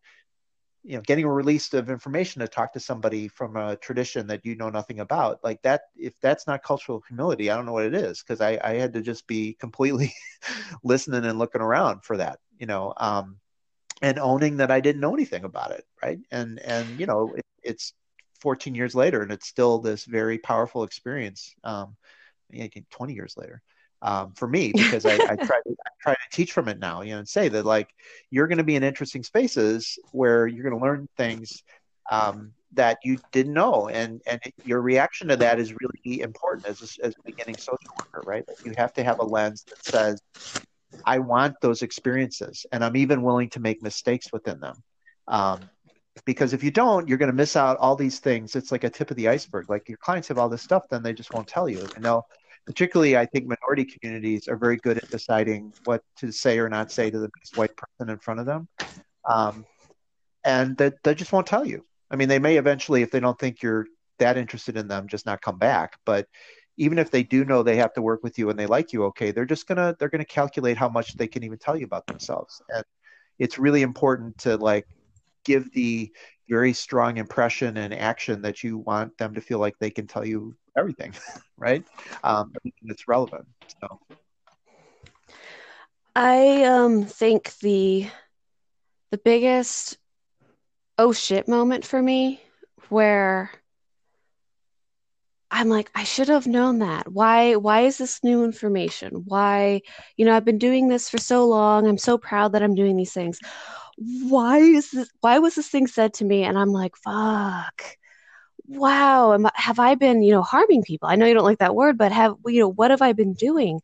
you know getting a release of information to talk to somebody from a tradition that you know nothing about like that if that's not cultural humility i don't know what it is because I, I had to just be completely listening and looking around for that you know um and owning that i didn't know anything about it right? And and you know it, it's 14 years later and it's still this very powerful experience um 20 years later um, for me because I, I, try to I try to teach from it now, you know, and say that like you're going to be in interesting spaces where you're going to learn things um, that you didn't know, and and your reaction to that is really important as a, as a beginning social worker, right? You have to have a lens that says, I want those experiences, and I'm even willing to make mistakes within them. Um, because if you don't, you're going to miss out all these things. It's like a tip of the iceberg. Like your clients have all this stuff, then they just won't tell you, and they'll particularly I think minority communities are very good at deciding what to say or not say to the white person in front of them. Um, and that they, they just won't tell you. I mean, they may eventually, if they don't think you're that interested in them, just not come back. But even if they do know they have to work with you and they like you, okay, they're just gonna they're gonna calculate how much they can even tell you about themselves. And it's really important to like give the very strong impression and action that you want them to feel like they can tell you everything, right? Um, it's relevant. So. I um, think the the biggest oh shit moment for me where I'm like, I should have known that. Why why is this new information? Why, you know, I've been doing this for so long. I'm so proud that I'm doing these things. Why is this why was this thing said to me? And I'm like, fuck. Wow, am, have I been, you know, harming people? I know you don't like that word, but have you know, what have I been doing?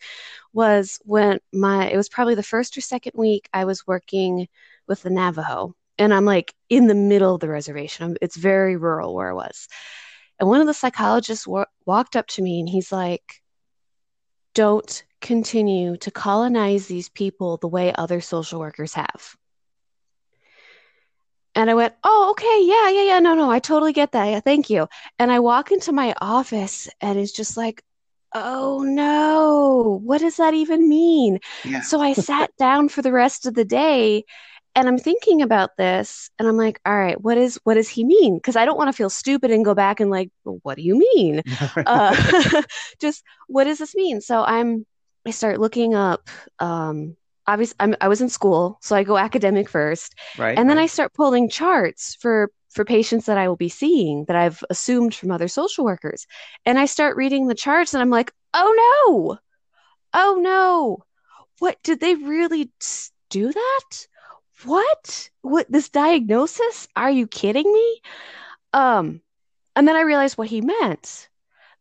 Was when my it was probably the first or second week I was working with the Navajo. And I'm like in the middle of the reservation. It's very rural where I was and one of the psychologists wa- walked up to me and he's like, don't continue to colonize these people the way other social workers have. And I went, oh, okay, yeah, yeah, yeah, no, no, I totally get that. Yeah, thank you. And I walk into my office and it's just like, oh no, what does that even mean? Yeah. So I sat down for the rest of the day and I'm thinking about this and I'm like, all right, what is what does he mean? Because I don't want to feel stupid and go back and like, well, what do you mean? uh, just what does this mean? So I'm I start looking up um obviously I'm, I was in school, so I go academic first. Right. And then right. I start pulling charts for for patients that I will be seeing that I've assumed from other social workers. And I start reading the charts and I'm like, oh no. Oh no. What did they really do that? what? What this diagnosis? Are you kidding me? Um, and then I realized what he meant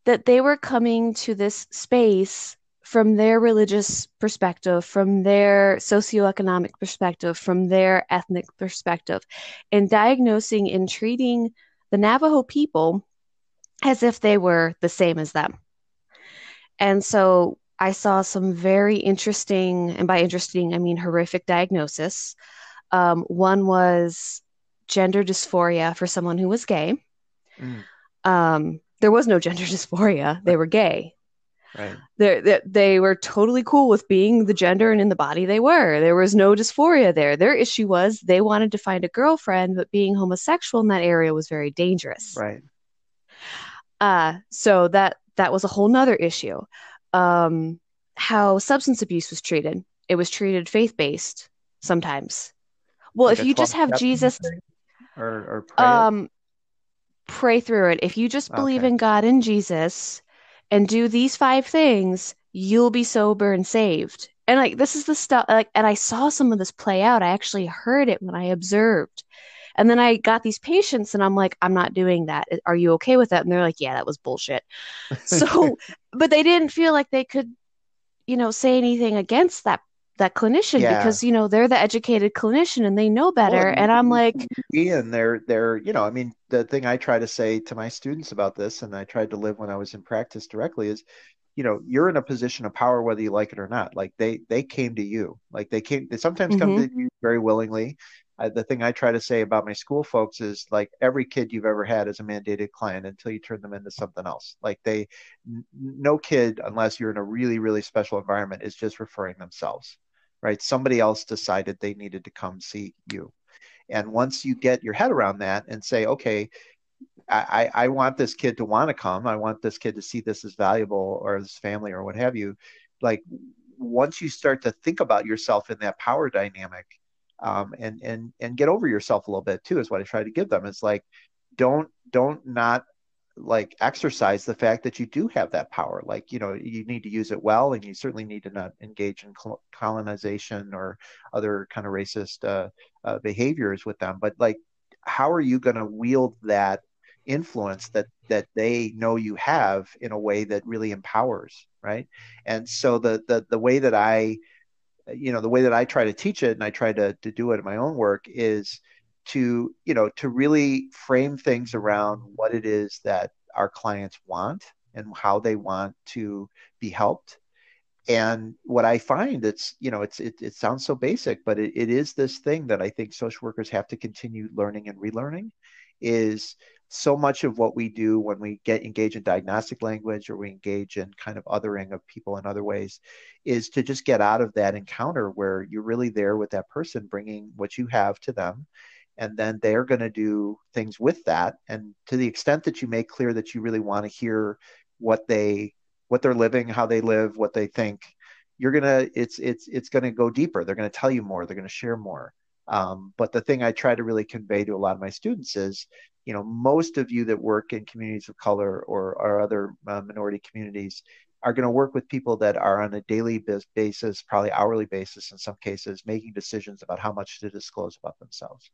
that they were coming to this space from their religious perspective, from their socioeconomic perspective, from their ethnic perspective, and diagnosing and treating the Navajo people as if they were the same as them. And so I saw some very interesting, and by interesting, I mean horrific diagnosis um, one was gender dysphoria for someone who was gay. Mm. Um, there was no gender dysphoria; they were gay. Right. They, they, they were totally cool with being the gender and in the body they were. There was no dysphoria there. Their issue was they wanted to find a girlfriend, but being homosexual in that area was very dangerous. Right. Uh, so that that was a whole nother issue. Um, how substance abuse was treated. It was treated faith based sometimes. Well, like if you just have Jesus or, or pray um, pray through it. If you just believe okay. in God and Jesus and do these five things, you'll be sober and saved. And like this is the stuff like and I saw some of this play out. I actually heard it when I observed. And then I got these patients and I'm like, I'm not doing that. Are you okay with that? And they're like, yeah, that was bullshit. So, but they didn't feel like they could, you know, say anything against that that clinician yeah. because you know they're the educated clinician and they know better well, and i'm like and they're they're you know i mean the thing i try to say to my students about this and i tried to live when i was in practice directly is you know you're in a position of power whether you like it or not like they they came to you like they came they sometimes mm-hmm. come to you very willingly I, the thing I try to say about my school folks is like every kid you've ever had is a mandated client until you turn them into something else. Like they, n- no kid, unless you're in a really, really special environment, is just referring themselves right? Somebody else decided they needed to come see you. And once you get your head around that and say, okay, I, I want this kid to want to come, I want this kid to see this as valuable or this family or what have you, like once you start to think about yourself in that power dynamic um, and and and get over yourself a little bit too is what I try to give them. It's like don't don't not like exercise the fact that you do have that power like you know you need to use it well and you certainly need to not engage in colonization or other kind of racist uh, uh, behaviors with them. But like how are you going to wield that influence that that they know you have in a way that really empowers right? And so the the, the way that i you know the way that i try to teach it and i try to, to do it in my own work is to you know to really frame things around what it is that our clients want and how they want to be helped. And what i find it's you know it's it, it sounds so basic but it, it is this thing that i think social workers have to continue learning and relearning is so much of what we do when we get engaged in diagnostic language or we engage in kind of othering of people in other ways is to just get out of that encounter where you're really there with that person bringing what you have to them and then they're going to do things with that and to the extent that you make clear that you really want to hear what they what they're living, how they live, what they think, you're gonna it's it's it's gonna go deeper. They're gonna tell you more. They're gonna share more. Um, but the thing I try to really convey to a lot of my students is, you know, most of you that work in communities of color or, or other uh, minority communities are going to work with people that are on a daily basis, probably hourly basis in some cases, making decisions about how much to disclose about themselves.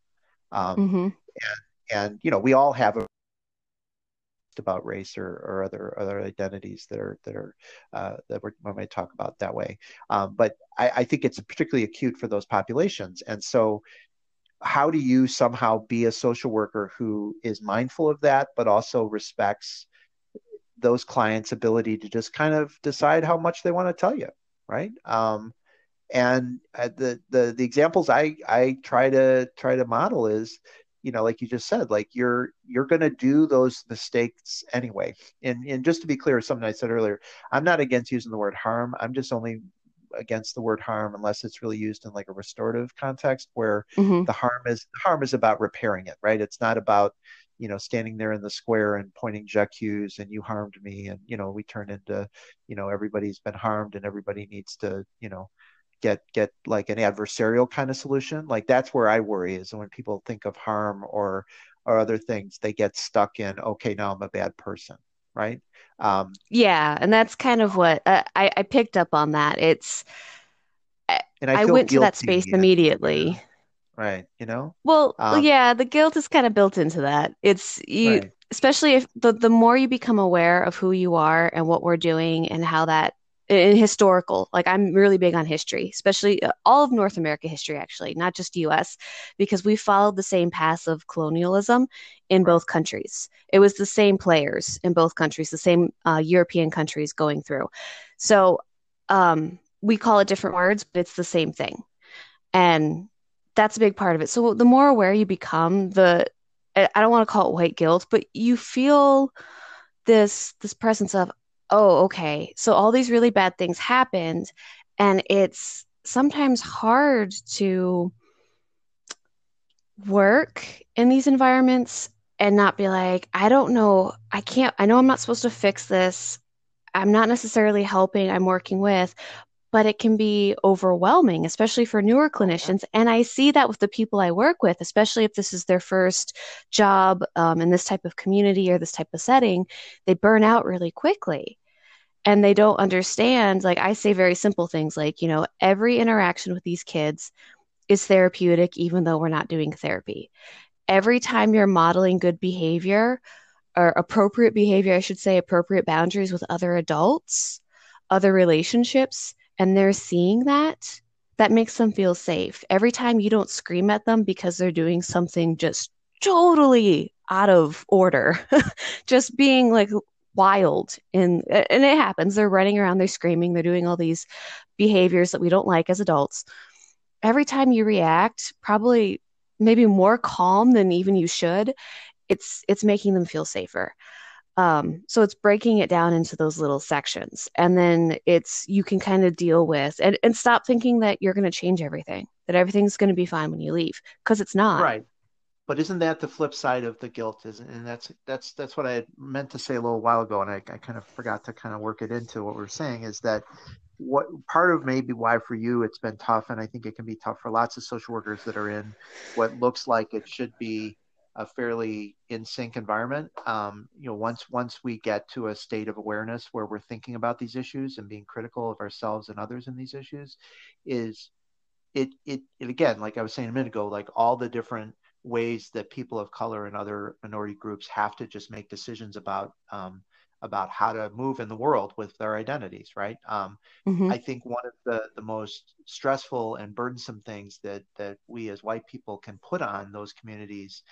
Um, mm-hmm. and, and, you know, we all have a about race or, or other other identities that are that are uh, that we're, we might talk about that way. Um, but I, I think it's particularly acute for those populations, and so how do you somehow be a social worker who is mindful of that, but also respects those clients' ability to just kind of decide how much they want to tell you, right? Um, and uh, the the the examples I I try to try to model is you know like you just said like you're you're going to do those mistakes anyway. And and just to be clear something i said earlier i'm not against using the word harm. I'm just only against the word harm unless it's really used in like a restorative context where mm-hmm. the harm is the harm is about repairing it right? It's not about you know standing there in the square and pointing j'accuse and you harmed me and you know we turn into you know everybody's been harmed and everybody needs to you know get get like an adversarial kind of solution like that's where i worry is when people think of harm or or other things they get stuck in okay now i'm a bad person right? Um, yeah and that's kind of what uh, I, I picked up on that. It's and i, I went to that space immediately. Right you know? Well um, yeah the guilt is kind of built into that. It's you right. especially if the, the more you become aware of who you are and what we're doing and how that in historical like i'm really big on history especially uh, all of north america history actually not just us because we followed the same path of colonialism in both countries. It was the same players in both countries the same uh, european countries going through. So um, we call it different words but it's the same thing. And that's a big part of it. So the more aware you become the i don't want to call it white guilt but you feel this this presence of oh, okay, so all these really bad things happened. And it's sometimes hard to work in these environments and not be like, I don't know, I can't, I know I'm not supposed to fix this. I'm not necessarily helping, I'm working with, but it can be overwhelming, especially for newer clinicians. And I see that with the people I work with, especially if this is their first job um, in this type of community or this type of setting, they burn out really quickly and they don't understand like i say very simple things like you know every interaction with these kids is therapeutic even though we're not doing therapy. Every time you're modeling good behavior or appropriate behavior i should say appropriate boundaries with other adults other relationships and they're seeing that that makes them feel safe. Every time you don't scream at them because they're doing something just totally out of order just being like wild. And and it happens. They're running around they're screaming they're doing all these behaviors that we don't like as adults. Every time you react probably maybe more calm than even you should it's it's making them feel safer. Um, so it's breaking it down into those little sections. And then it's you can kind of deal with and, and stop thinking that you're going to change everything that everything's going to be fine when you leave because it's not. Right but isn't that the flip side of the guilt? Isn't and that's that's that's what I meant to say a little while ago, and I, I kind of forgot to kind of work it into what we're saying is that what part of maybe why for you it's been tough, and I think it can be tough for lots of social workers that are in what looks like it should be a fairly in sync environment. Um, you know, once once we get to a state of awareness where we're thinking about these issues and being critical of ourselves and others in these issues, is it it, it again, like I was saying a minute ago, like all the different ways that people of color and other minority groups have to just make decisions about um, about how to move in the world with their identities right um, mm-hmm. i think one of the, the most stressful and burdensome things that that we as white people can put on those communities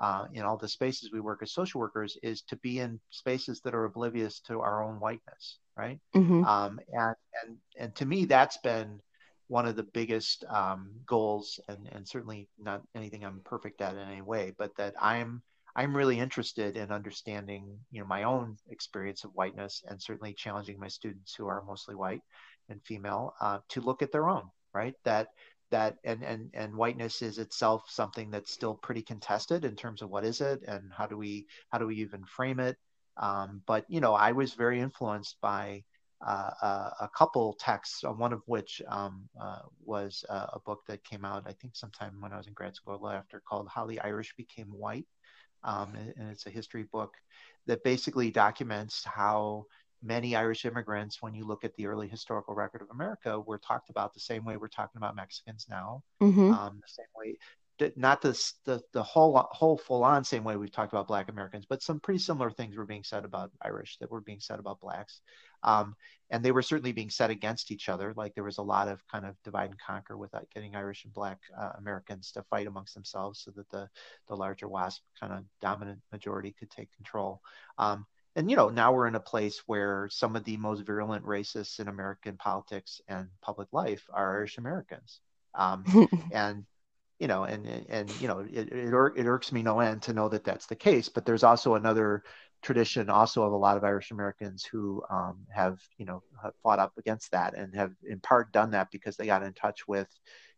uh, in all the spaces we work as social workers is to be in spaces that are oblivious to our own whiteness, right? Mm-hmm. Um, and and and to me, that's been one of the biggest um, goals, and and certainly not anything I'm perfect at in any way, but that I'm I'm really interested in understanding, you know, my own experience of whiteness, and certainly challenging my students who are mostly white and female uh, to look at their own, right? That that and and and whiteness is itself something that's still pretty contested in terms of what is it and how do we how do we even frame it um, but you know i was very influenced by uh, a, a, couple texts uh, one of which um, uh, was uh, a book that came out i think sometime when i was in grad school after called how the irish became white um, and it's a history book that basically documents how many Irish immigrants, when you look at the early historical record of America, were talked about the same way we're talking about Mexicans now, mm-hmm. um, the same way, not the, the, the whole, whole full on same way we've talked about Black Americans, but some pretty similar things were being said about Irish that were being said about Blacks. Um, and they were certainly being set against each other. Like there was a lot of kind of divide and conquer with getting Irish and Black uh, Americans to fight amongst themselves so that the, the larger WASP kind of dominant majority could take control. Um, and you know now we're in a place where some of the most virulent racists in American politics and public life are Irish Americans, um, and you know, and and you know, it, it, it irks me no end to know that that's the case. But there's also another tradition, also of a lot of Irish Americans who um, have you know have fought up against that and have in part done that because they got in touch with,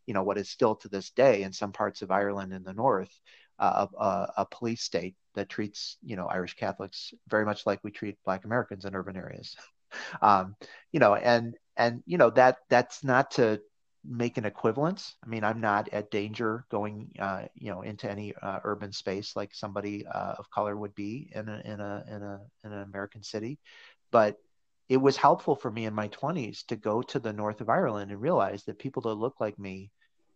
you know, what is still to this day in some parts of Ireland in the north, uh, a, a police state that treats you know Irish Catholics very much like we treat Black Americans in urban areas. um, you know, and and you know that that's not to make an equivalence. I mean, I'm not at danger going, uh, you know, into any uh, urban space like somebody uh, of color would be in a in a in a in an American city, but it was helpful for me in my 20s to go to the north of Ireland and realize that people that look like me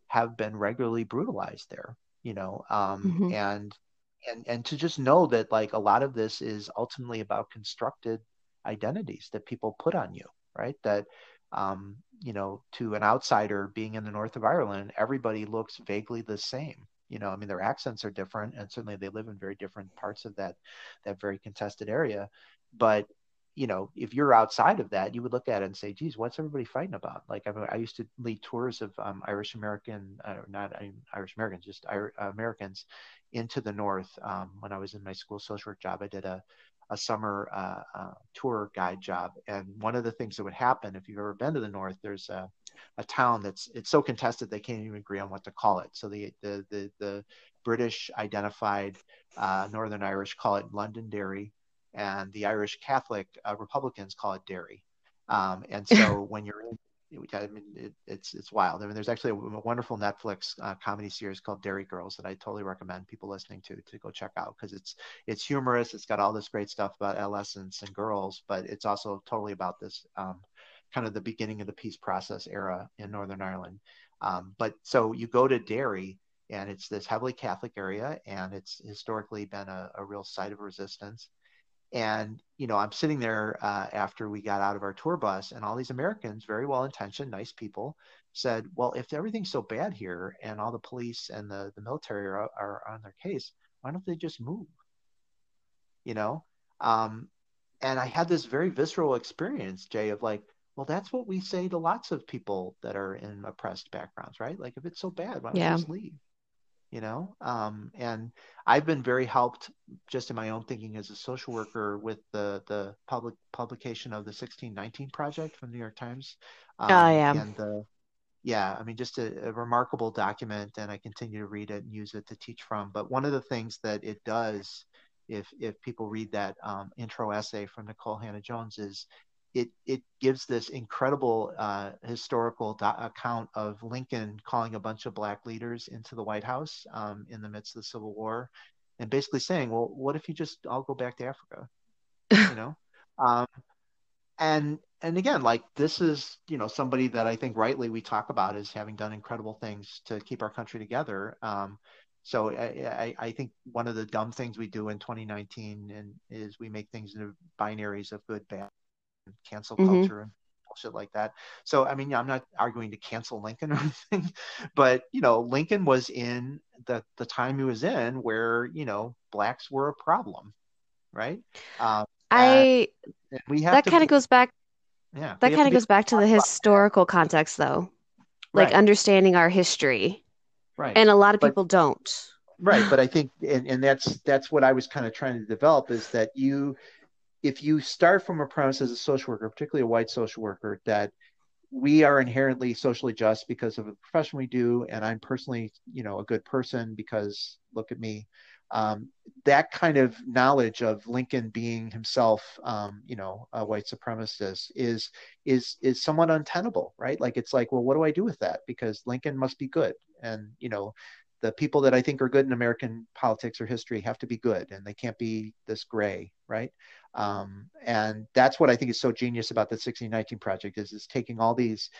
have been regularly brutalized there. You know, um, mm-hmm. and and and to just know that like a lot of this is ultimately about constructed identities that people put on you right that um, you know to an outsider being in the north of ireland everybody looks vaguely the same you know i mean their accents are different and certainly they live in very different parts of that that very contested area but you know, if you're outside of that, you would look at it and say, geez, what's everybody fighting about? Like, I, I used to lead tours of um, Irish American, uh, not I mean, Irish Americans, just uh, Americans into the North. Um, when I was in my school social work job, I did a, a summer uh, uh, tour guide job. And one of the things that would happen, if you've ever been to the North, there's a, a town that's, it's so contested, they can't even agree on what to call it. So the, the, the, the British identified uh, Northern Irish call it Londonderry and the Irish Catholic uh, Republicans call it Derry. Um, and so when you're in, I mean, it, it's it's wild. I mean, there's actually a, wonderful Netflix uh, comedy series called Derry Girls that I totally recommend people listening to to go check out because it's it's humorous. It's got all this great stuff about adolescents and girls, but it's also totally about this um, kind of the beginning of the peace process era in Northern Ireland. Um, but so you go to Derry, and it's this heavily Catholic area, and it's historically been a, a real site of resistance and you know i'm sitting there uh, after we got out of our tour bus and all these americans very well intentioned nice people said well if everything's so bad here and all the police and the, the military are, are on their case why don't they just move? You know? Um, and i had this very visceral experience jay of like well that's what we say to lots of people that are in oppressed backgrounds right? Like if it's so bad why don't yeah. just leave you know um, and i've been very helped just in my own thinking as a social worker with the the public publication of the 1619 project from the new york times um, oh yeah. and the yeah i mean just a, a, remarkable document and i continue to read it and use it to teach from. But one of the things that it does if if people read that um, intro essay from nicole hannah-jones is it it gives this incredible uh, historical do- account of Lincoln calling a bunch of black leaders into the White House um, in the midst of the Civil War, and basically saying, "Well, what if you just all go back to Africa?" you know, um, and and again, like this is you know somebody that I think rightly we talk about as having done incredible things to keep our country together. Um, so I, I, I, think one of the dumb things we do in 2019 and is we make things into binaries of good, bad, cancel mm-hmm. culture and bullshit like that. So I mean, I'm not arguing to cancel Lincoln or anything, but you know, Lincoln was in the the time he was in where you know blacks were a problem, right? Um, I we have that kind of goes back. Yeah, that kind of goes back to the historical context, though, like right. understanding our history. Right. And a lot of but, people don't right but i think and, and that's that's what i was kind of trying to develop is that you if you start from a premise as a social worker particularly a white social worker that we are inherently socially just because of the profession we do and i'm personally you know a good person because look at me um, that kind of knowledge of Lincoln being himself, um, you know, a white supremacist is is is somewhat untenable, right? Like it's like, well, what do I do with that? Because Lincoln must be good, and you know, the people that I think are good in American politics or history have to be good, and they can't be this gray, right? Um, and that's what I think is so genius about the 1619 project is is taking all these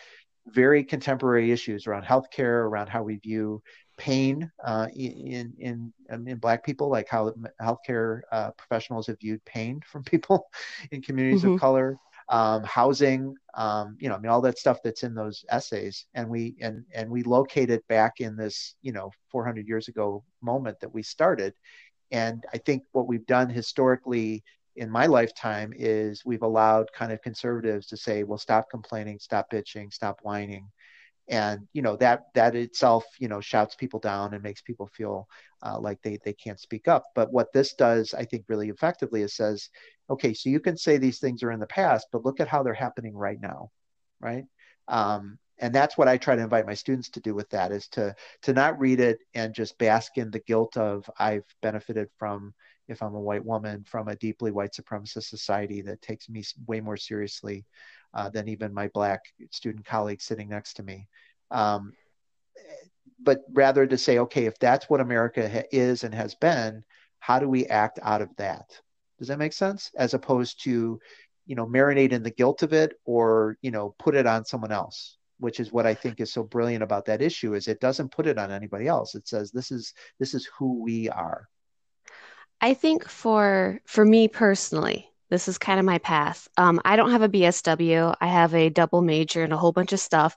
very contemporary issues around healthcare, around how we view pain uh, in in um, in Black people, like how healthcare uh, professionals have viewed pain from people in communities mm-hmm. of color, um, housing, um, you know, I mean, all that stuff that's in those essays, and we and and we located back in this, you know, 400 years ago moment that we started, and I think what we've done historically in my lifetime is we've allowed kind of conservatives to say, well, stop complaining, stop bitching, stop whining, and you know that that itself you know shouts people down and makes people feel uh, like they they can't speak up. But what this does i think really effectively is says okay so you can say these things are in the past but look at how they're happening right now right? Um, and that's what i try to invite my students to do with that is to to not read it and just bask in the guilt of i've benefited from if i'm a white woman from a deeply white supremacist society that takes me way more seriously uh, than even my black student colleagues sitting next to me. Um, but rather to say, okay, if that's what America ha- is and has been, how do we act out of that? Does that make sense? As opposed to, you know, marinate in the guilt of it or, you know, put it on someone else, which is what I think is so brilliant about that issue is it doesn't put it on anybody else. It says this is this is who we are. I think for for me personally, this is kind of my path. Um, I don't have a BSW. I have a double major and a whole bunch of stuff.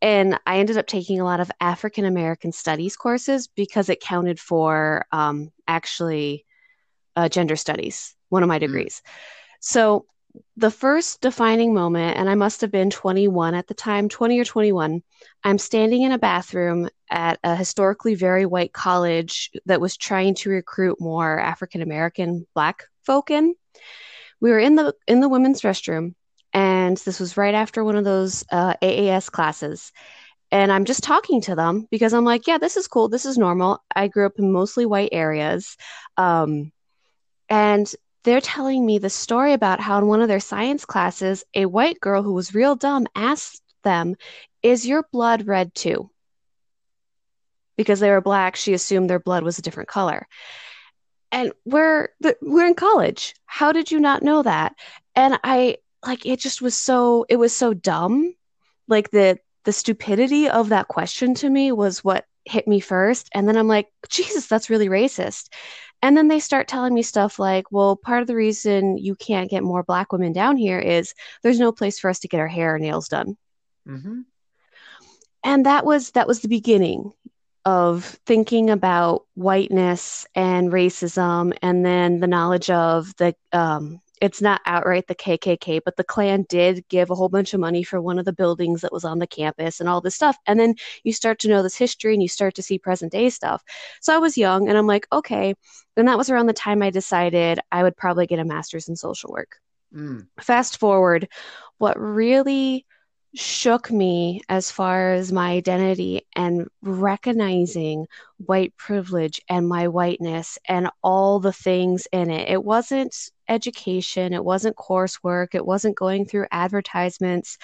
And I ended up taking a lot of African American studies courses because it counted for um, actually uh, gender studies, one of my mm. degrees. So the first defining moment, and I must have been 21 at the time, 20 or 21, I'm standing in a bathroom at a historically very white college that was trying to recruit more African American Black folk in. We were in the in the women's restroom and this was right after one of those uh, aas classes. And i'm just talking to them because i'm like yeah this is cool. This is normal. I grew up in mostly white areas. Um, and they're telling me the story about how in one of their science classes a white girl who was real dumb asked them is your blood red too? Because they were black she assumed their blood was a different color. And we're we're in college. How did you not know that? And i like it just was so it was so dumb. Like the the stupidity of that question to me was what hit me first. And then i'm like jesus that's really racist and then they start telling me stuff like well part of the reason you can't get more black women down here is there's no place for us to get our hair or nails done mm-hmm. and that was that was the beginning of thinking about whiteness and racism, and then the knowledge of the um, it's not outright the KKK, but the Klan did give a whole bunch of money for one of the buildings that was on the campus and all this stuff. And then you start to know this history and you start to see present day stuff. So I was young and I'm like, okay. And that was around the time I decided I would probably get a master's in social work. Mm. Fast forward, what really shook me as far as my identity and recognizing white privilege and my whiteness and all the things in it. It wasn't education, it wasn't coursework, it wasn't going through advertisements,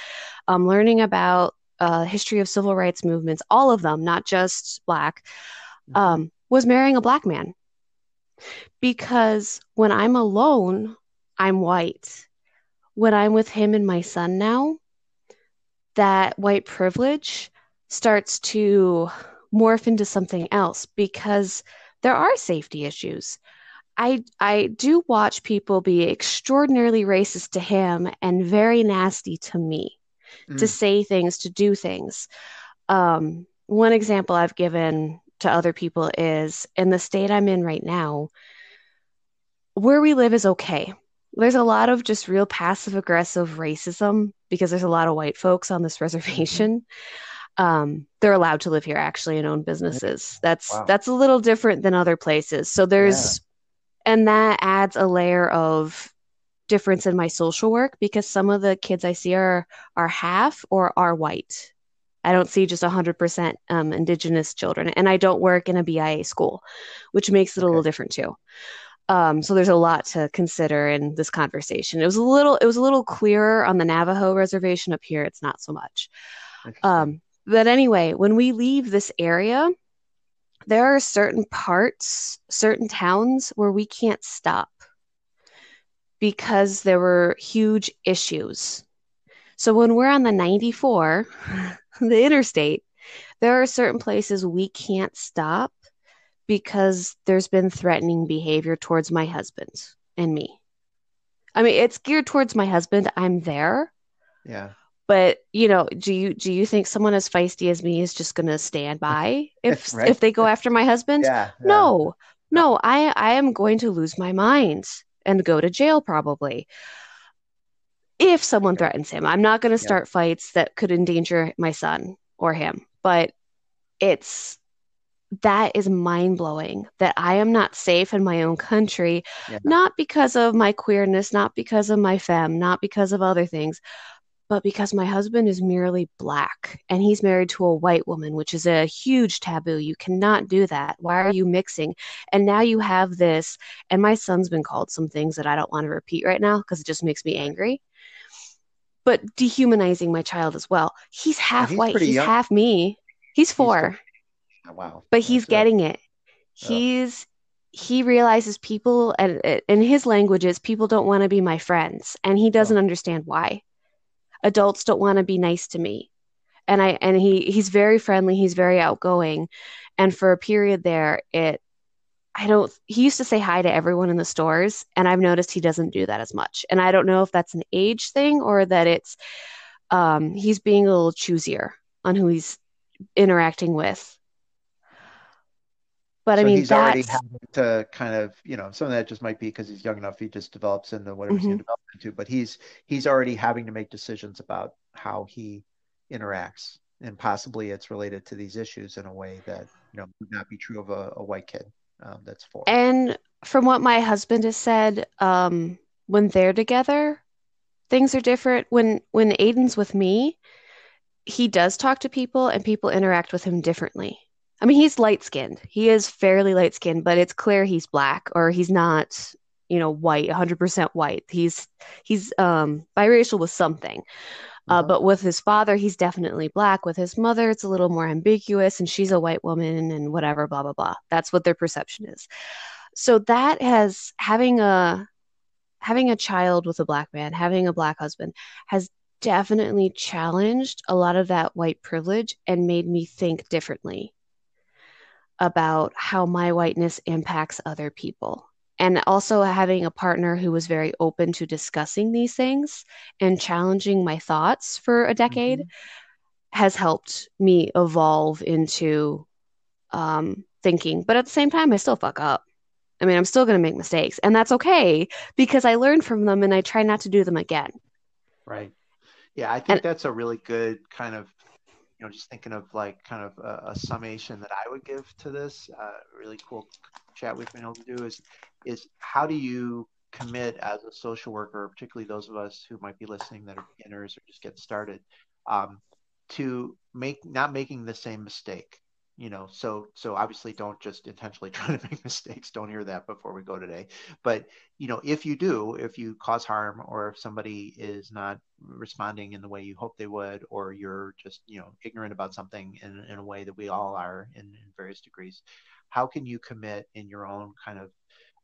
um, learning about uh, history of civil rights movements, all of them, not just black, mm-hmm. um, was marrying a black man. Because when I'm alone, I'm white. When I'm with him and my son now, that white privilege starts to morph into something else because there are safety issues. I I do watch people be extraordinarily racist to him and very nasty to me. mm. to say things, to do things. Um, one example I've given to other people is in the state I'm in right now, where we live is okay. There's a lot of just real passive aggressive racism because there's a lot of white folks on this mm-hmm. reservation. Um, they're allowed to live here actually and own businesses. That's wow. that's a little different than other places. So there's yeah. and that adds a layer of difference in my social work because some of the kids I see are are half or are white. I don't see just 100% um, indigenous children, and I don't work in a BIA school, which makes it okay. a little different too. Um, so there's a lot to consider in this conversation. It was a little, it was a little clearer on the Navajo reservation up here. It's not so much. Um, but anyway, when we leave this area, there are certain parts, certain towns where we can't stop because there were huge issues. So when we're on the 94, the interstate, there are certain places we can't stop because there's been threatening behavior towards my husband and me. I mean, it's geared towards my husband. I'm there. Yeah. But you know, do you do you think someone as feisty as me is just going to stand by if right? if they go after my husband? Yeah, yeah. No, no. I I am going to lose my mind and go to jail probably if someone threatens him. I'm not going to start yeah. fights that could endanger my son or him, but it's that is mind blowing that I am not safe in my own country, yeah. not because of my queerness, not because of my femme, not because of other things, but because my husband is merely black and he's married to a white woman, which is a huge taboo. You cannot do that. Why are you mixing? And now you have this, and my son's been called some things that I don't want to repeat right now because it just makes me angry. But dehumanizing my child as well. He's half he's white, he's young. half me. He's four. He's, wow. But he's That's getting it. He's he realizes people and in his languages people don't want to be my friends and he doesn't oh. understand why. Adults don't want to be nice to me. And i and he he's very friendly he's very outgoing. And for a period there it i don't he used to say hi to everyone in the stores and i've noticed he doesn't do that as much. And i don't know if that's an age thing or that it's um he's being a little choosier on who he's interacting with but so I mean, he's that's... already having to kind of, you know, some of that just might be because he's young enough. He just develops into whatever mm-hmm. he's going to develop into. But he's he's already having to make decisions about how he interacts, and possibly it's related to these issues in a way that you know would not be true of a, a white kid um, that's four. And from what my husband has said, um, when they're together, things are different. When when Aiden's with me, he does talk to people, and people interact with him differently I mean, he's light skinned. He is fairly light skinned, but it's clear he's black or he's not, you know, white, 100% white. He's he's um biracial with something. Uh, uh-huh. but with his father, he's definitely black. With his mother, it's a little more ambiguous, and she's a white woman, and whatever, blah blah blah. That's what their perception is. So that has having a having a child with a black man, having a black husband, has definitely challenged a lot of that white privilege and made me think differently about how my whiteness impacts other people. And also having a partner who was very open to discussing these things and challenging my thoughts for a decade mm-hmm. has helped me evolve into um, thinking. But at the same time, I still fuck up. I mean, I'm still going to make mistakes, and that's okay because I learn from them and I try not to do them again. Right. Yeah, I think and, that's a really good kind of you know, just thinking of like kind of a, a summation that I would give to this uh, really cool chat we've been able to do is is how do you commit as a social worker, particularly those of us who might be listening that are beginners or just getting started, um, to make not making the same mistake you know so so obviously don't just intentionally try to make mistakes. Don't hear that before we go today. But you know if you do if you cause harm or if somebody is not responding in the way you hope they would or you're just you know ignorant about something in, in a way that we all are in, in various degrees how can you commit in your own kind of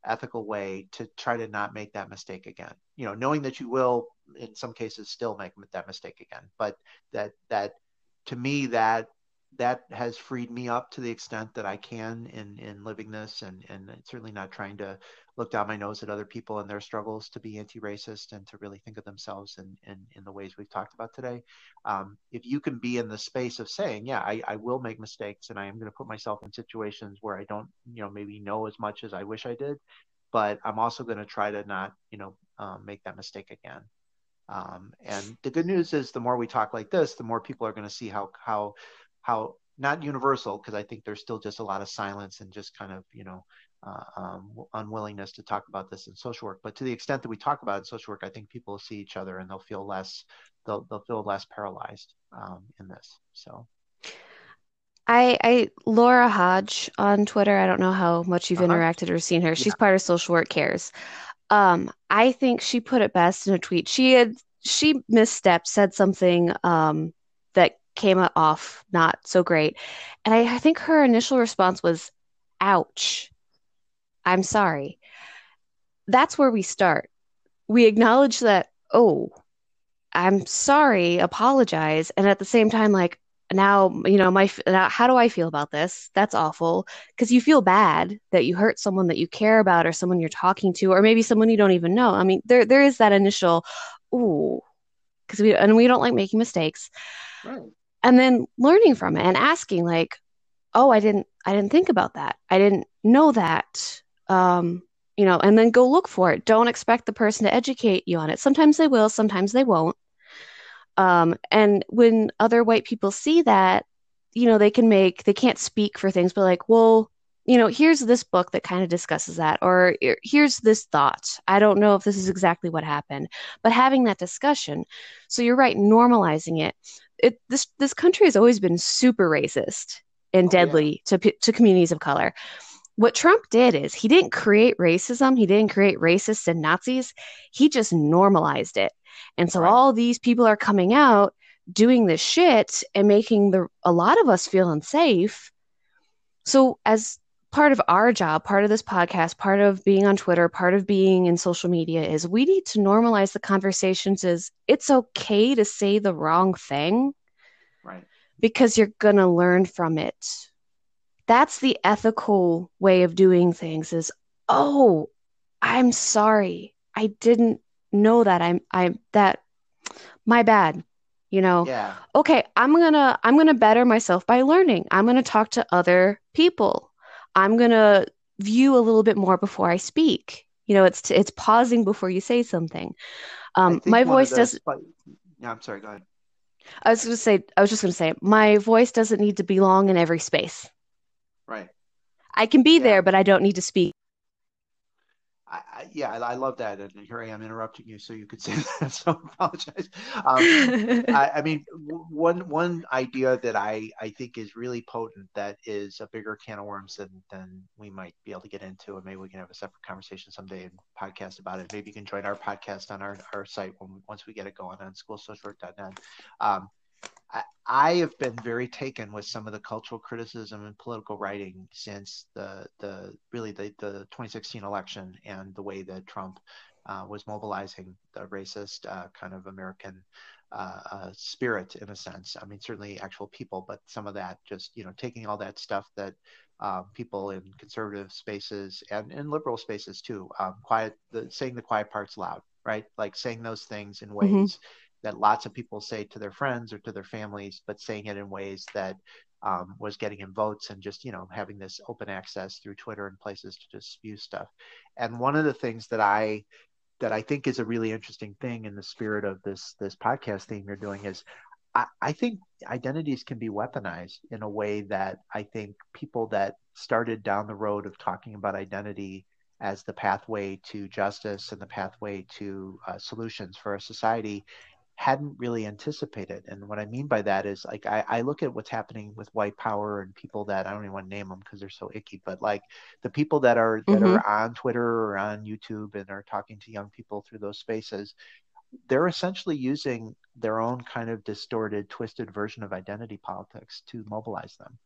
ethical way to try to not make that mistake again? You know knowing that you will in some cases still make that mistake again. But that that to me that that has freed me up to the extent that I can in in living this, and and certainly not trying to look down my nose at other people and their struggles to be anti-racist and to really think of themselves in in, in the ways we've talked about today. Um, if you can be in the space of saying, yeah, I, I will make mistakes, and I am going to put myself in situations where I don't, you know, maybe know as much as I wish I did, but I'm also going to try to not, you know, um, make that mistake again. Um, and the good news is, the more we talk like this, the more people are going to see how how how not universal, because I think there's still just a lot of silence and just kind of you know uh, um, unwillingness to talk about this in social work. But to the extent that we talk about it in social work, I think people will see each other and they'll feel less they'll they'll feel less paralyzed um, in this. So. I, I Laura Hodge on Twitter. I don't know how much you've uh-huh. interacted or seen her. She's yeah. part of Social Work Cares. Um, I think she put it best in a tweet. She had she misstepped, said something um, came off not so great, and I, I think her initial response was, "Ouch, I'm sorry." That's where we start. We acknowledge that. Oh, I'm sorry, apologize, and at the same time, like, now you know my now how do i feel about this that's awful because you feel bad that you hurt someone that you care about or someone you're talking to or maybe someone you don't even know i mean there there is that initial ooh because we and we don't like making mistakes right. And then learning from it and asking like oh i didn't i didn't think about that i didn't know that um you know and then go look for it don't expect the person to educate you on it sometimes they will sometimes they won't um, and when other white people see that, you know, they can make, they can't speak for things, but like, well, you know, here's this book that kind of discusses that, or here's this thought. I don't know if this is exactly what happened, but having that discussion. So you're right, normalizing it. It this this country has always been super racist and oh, deadly yeah. to to communities of color. What Trump did is he didn't create racism, he didn't create racists and Nazis. He just normalized it. And so right. all these people are coming out doing this shit and making the a lot of us feel unsafe. So as part of our job, part of this podcast, part of being on Twitter, part of being in social media is we need to normalize the conversations is it's okay to say the wrong thing. Right. Because you're going to learn from it. That's the ethical way of doing things is, "Oh, I'm sorry. I didn't know that I'm I'm that my bad you know yeah. okay i'm gonna i'm gonna better myself by learning i'm gonna talk to other people i'm gonna view a little bit more before i speak. You know it's t- it's pausing before you say something. Um my voice doesn't yeah i'm sorry go ahead. I was gonna say i was just gonna say my voice doesn't need to belong in every space. Right. I can be yeah. there but i don't need to speak I, I, yeah, I, I, love that, and here I am interrupting you, so you could say that. So I apologize. Um, I, mean, one one idea that I I think is really potent that is a bigger can of worms than than we might be able to get into, and maybe we can have a separate conversation someday and podcast about it. Maybe you can join our podcast on our our site when, once we get it going on schoolsocialwork.net. Um, I, have been very taken with some of the cultural criticism and political writing since the the really the, the 2016 election and the way that Trump uh, was mobilizing the racist uh, kind of American uh, uh spirit in a sense. I mean, certainly actual people, but some of that just you know taking all that stuff that um, people in conservative spaces and in liberal spaces too, um, quiet the, saying the quiet parts loud, right? Like saying those things in mm-hmm. ways. Mm-hmm that lots of people say to their friends or to their families, but saying it in ways that um, was getting in votes and just you know having this open access through Twitter and places to just spew stuff. And one of the things that I that I think is a really interesting thing in the spirit of this this podcast theme you're doing is I, I think identities can be weaponized in a way that I think people that started down the road of talking about identity as the pathway to justice and the pathway to uh, solutions for a society hadn't really anticipated. And what I mean by that is like I, I look at what's happening with white power and people that I don't even want to name them because they're so icky, but like the people that are that mm-hmm. are on Twitter or on YouTube and are talking to young people through those spaces, they're essentially using their own kind of distorted, twisted version of identity politics to mobilize them.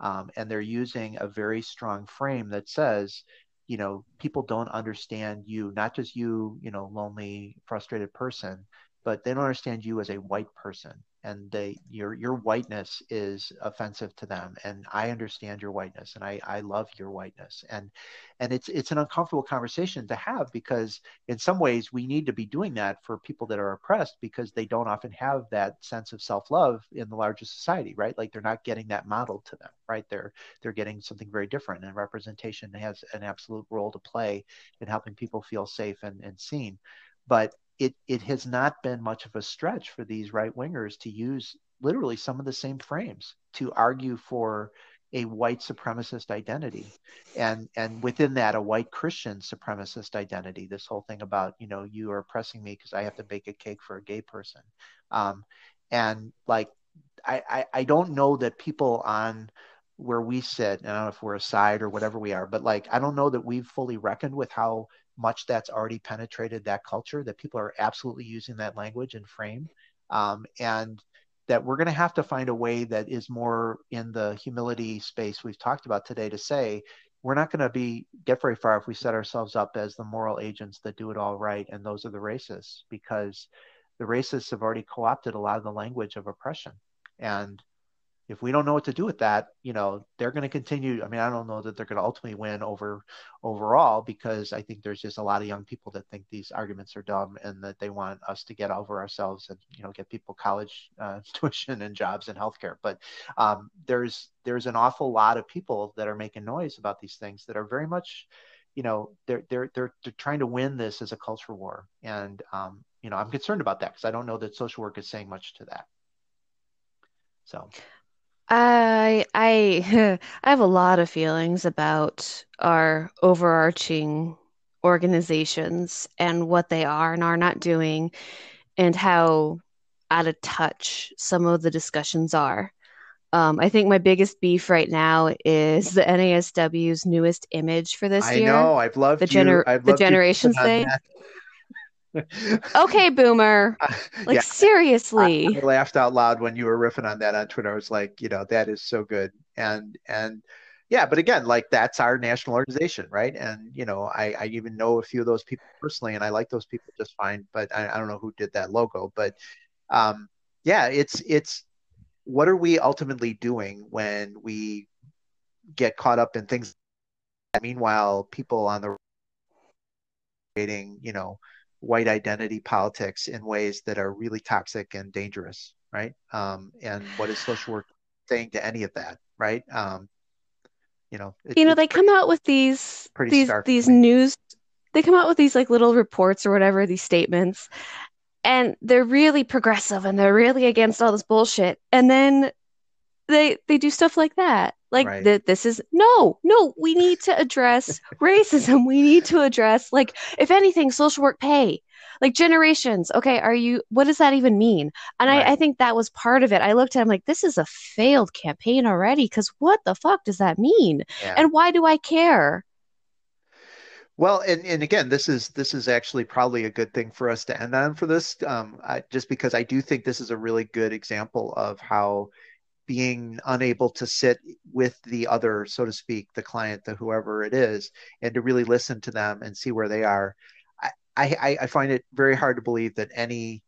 Um, and they're using a very strong frame that says, you know, people don't understand you, not just you, you know, lonely, frustrated person, but they don't understand you as a white person and they your your whiteness is offensive to them and i understand your whiteness and i i love your whiteness and and it's it's an uncomfortable conversation to have because in some ways we need to be doing that for people that are oppressed because they don't often have that sense of self-love in the larger society right? Like they're not getting that modeled to them right? They're they're getting something very different and representation has an absolute role to play in helping people feel safe and, and seen. But it it has not been much of a stretch for these right wingers to use literally some of the same frames to argue for a white supremacist identity. And and within that a white christian supremacist identity this whole thing about you know you are oppressing me because i have to bake a cake for a gay person. Um, and like I, I i don't know that people on where we sit i don't know if we're a side or whatever we are but like i don't know that we've fully reckoned with how much that's already penetrated that culture, that people are absolutely using that language and frame. Um, and that we're going to have to find a way that is more in the humility space we've talked about today to say, we're not going to be get very far if we set ourselves up as the moral agents that do it all right and those are the racists because the racists have already co-opted a lot of the language of oppression and if we don't know what to do with that, you know, they're going to continue. I mean, I don't know that they're going to ultimately win over overall because I think there's just a lot of young people that think these arguments are dumb and that they want us to get over ourselves and you know get people college uh, tuition and jobs and healthcare. But um, there's there's an awful lot of people that are making noise about these things that are very much, you know, they're they're they're, they're trying to win this as a culture war, and um, you know, I'm concerned about that because I don't know that social work is saying much to that. So. I I I have a lot of feelings about our overarching organizations and what they are and are not doing and how out of touch some of the discussions are. Um, I think my biggest beef right now is the NASW's newest image for this I year. I know. I've loved the, gener- I've the Generations Day okay, boomer. Like yeah, seriously. I, I, laughed out loud when you were riffing on that on Twitter. I was like, you know, that is so good. And and yeah, but again, like that's our national organization, right? And you know, I, I even know a few of those people personally, and I like those people just fine. But I, I don't know who did that logo. But um, yeah, it's it's what are we ultimately doing when we get caught up in things? Meanwhile, people on the creating, you know, white identity politics in ways that are really toxic and dangerous, right? Um, and what is social work saying to any of that, right? Um, you know, it, you know, they come out with these these these news. They come out with these like little reports or whatever, these statements, and they're really progressive and they're really against all this bullshit. And then they they do stuff like that like right. that this is no no we need to address racism we need to address like if anything social work pay like generations okay are you what does that even mean and right. I, I think that was part of it i looked at him like this is a failed campaign already because what the fuck does that mean yeah. and why do i care well, and, and again, this is this is actually probably a good thing for us to end on for this, um, I, just because I do think this is a really good example of how being unable to sit with the other, so to speak, the client, the whoever it is, and to really listen to them and see where they are. I, I, I find it very hard to believe that any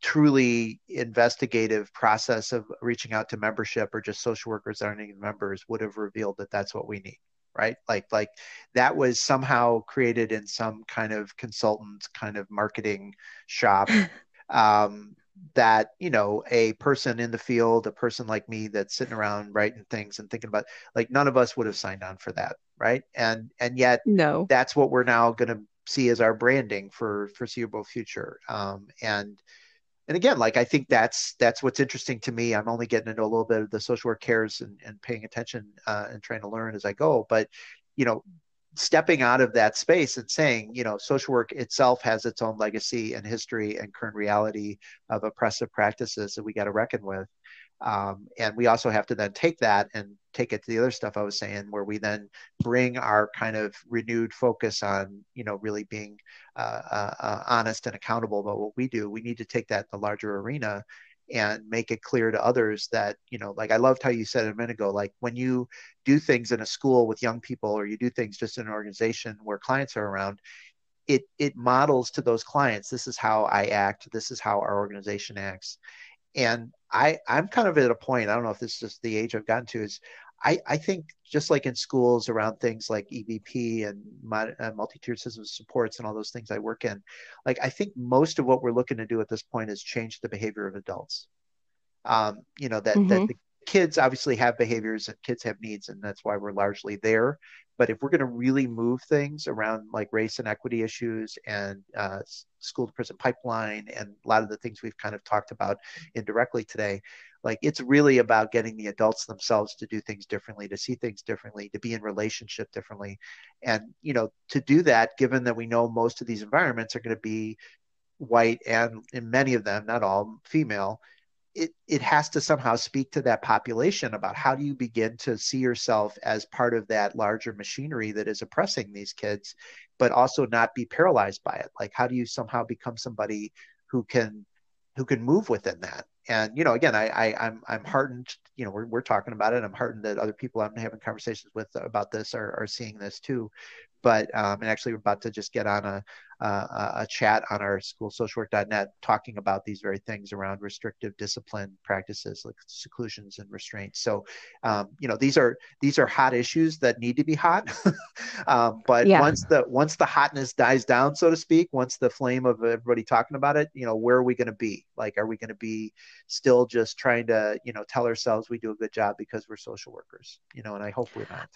truly investigative process of reaching out to membership or just social workers that aren't even members would have revealed that that's what we need right like like that was somehow created in some kind of consultant kind of marketing shop um, that you know a person in the field a person like me that's sitting around writing things and thinking about like none of us would have signed on for that right? And and yet no. that's what we're now going to see as our branding for foreseeable future. Um, and and again like i think that's that's what's interesting to me. I'm only getting into a little bit of the social work cares and, and paying attention uh, and trying to learn as i go. But you know stepping out of that space and saying, you know, social work itself has its own legacy and history and current reality of oppressive practices that we got to reckon with. Um, and we also have to then take that and take it to the other stuff I was saying, where we then bring our kind of renewed focus on, you know, really being uh, uh, uh honest and accountable about what we do. We need to take that in the larger arena and make it clear to others that you know like i loved how you said a minute ago like when you do things in a school with young people or you do things just in an organization where clients are around it it models to those clients this is how i act. This is how our organization acts. And i i'm kind of at a point i don't know if this is just the age i've gotten to is i i think just like in schools around things like EBP and uh, multi-tiered systems supports and all those things i work in like i think most of what we're looking to do at this point is change the behavior of adults um, you know that, mm-hmm. that the kids obviously have behaviors and kids have needs and that's why we're largely there but if we're going to really move things around like race and equity issues and uh, school to prison pipeline and a lot of the things we've kind of talked about indirectly today like it's really about getting the adults themselves to do things differently to see things differently to be in relationship differently. And you know to do that given that we know most of these environments are going to be white and in many of them not all female it, it has to somehow speak to that population about how do you begin to see yourself as part of that larger machinery that is oppressing these kids but also not be paralyzed by it. Like how do you somehow become somebody who can who can move within that and you know again i, I i'm i'm heartened you know we're, we're talking about it. I'm heartened that other people i'm having conversations with about this are, are seeing this too but um, and actually we're about to just get on a, uh, a chat on our schoolsocialwork.net talking about these very things around restrictive discipline practices like seclusions and restraints. So, um, you know, these are these are hot issues that need to be hot. um, but yeah. once the once the hotness dies down, so to speak, once the flame of everybody talking about it, you know, where are we going to be? Like, are we going to be still just trying to, you know, tell ourselves we do a good job because we're social workers? You know, and I hope we're not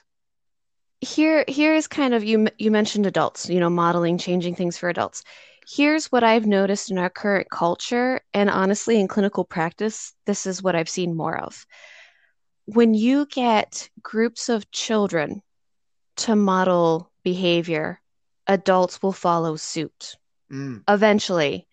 here here's kind of you you mentioned adults you know modeling changing things for adults. Here's what i've noticed in our current culture and honestly in clinical practice this is what i've seen more of. When you get groups of children to model behavior adults will follow suit mm. eventually.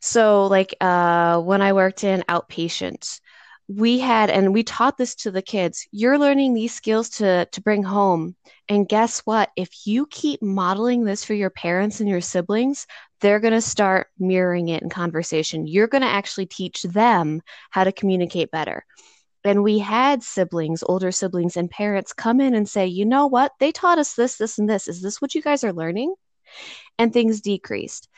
So like uh, when i worked in outpatient we had and we taught this to the kids you're learning these skills to to bring home. And guess what? If you keep modeling this for your parents and your siblings they're going to start mirroring it in conversation. You're going to actually teach them how to communicate better. And we had siblings older siblings and parents come in and say you know what? They taught us this this and this. Is this what you guys are learning? And things decreased.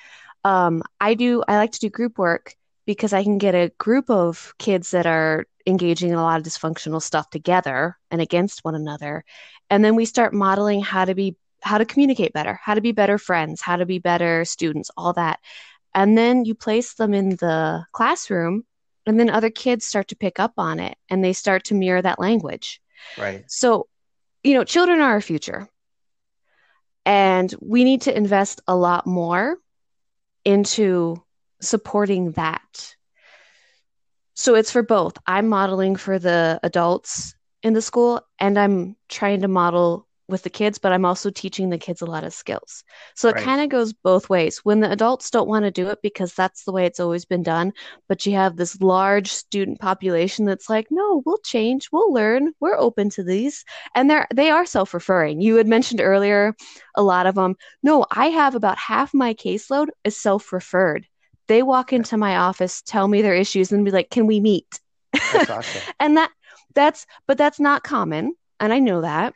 Um, i do i like to do group work because I can get a group of kids that are engaging in a lot of dysfunctional stuff together and against one another. And then we start modeling how to be how to communicate better, how to be better friends, how to be better students, all that. And then you place them in the classroom and then other kids start to pick up on it and they start to mirror that language. Right. So, you know, children are our future. And we need to invest a lot more into supporting that. So it's for both. I'm modeling for the adults in the school and I'm trying to model with the kids, but I'm also teaching the kids a lot of skills. So it right. kind of goes both ways. When the adults don't want to do it because that's the way it's always been done, but you have this large student population that's like, no, we'll change, we'll learn, we're open to these. And they're they are self-referring. You had mentioned earlier a lot of them. No, I have about half my caseload is self-referred. They walk into my office, tell me their issues, and be like, "Can we meet?" Awesome. and that that's but that's not common, and I know that.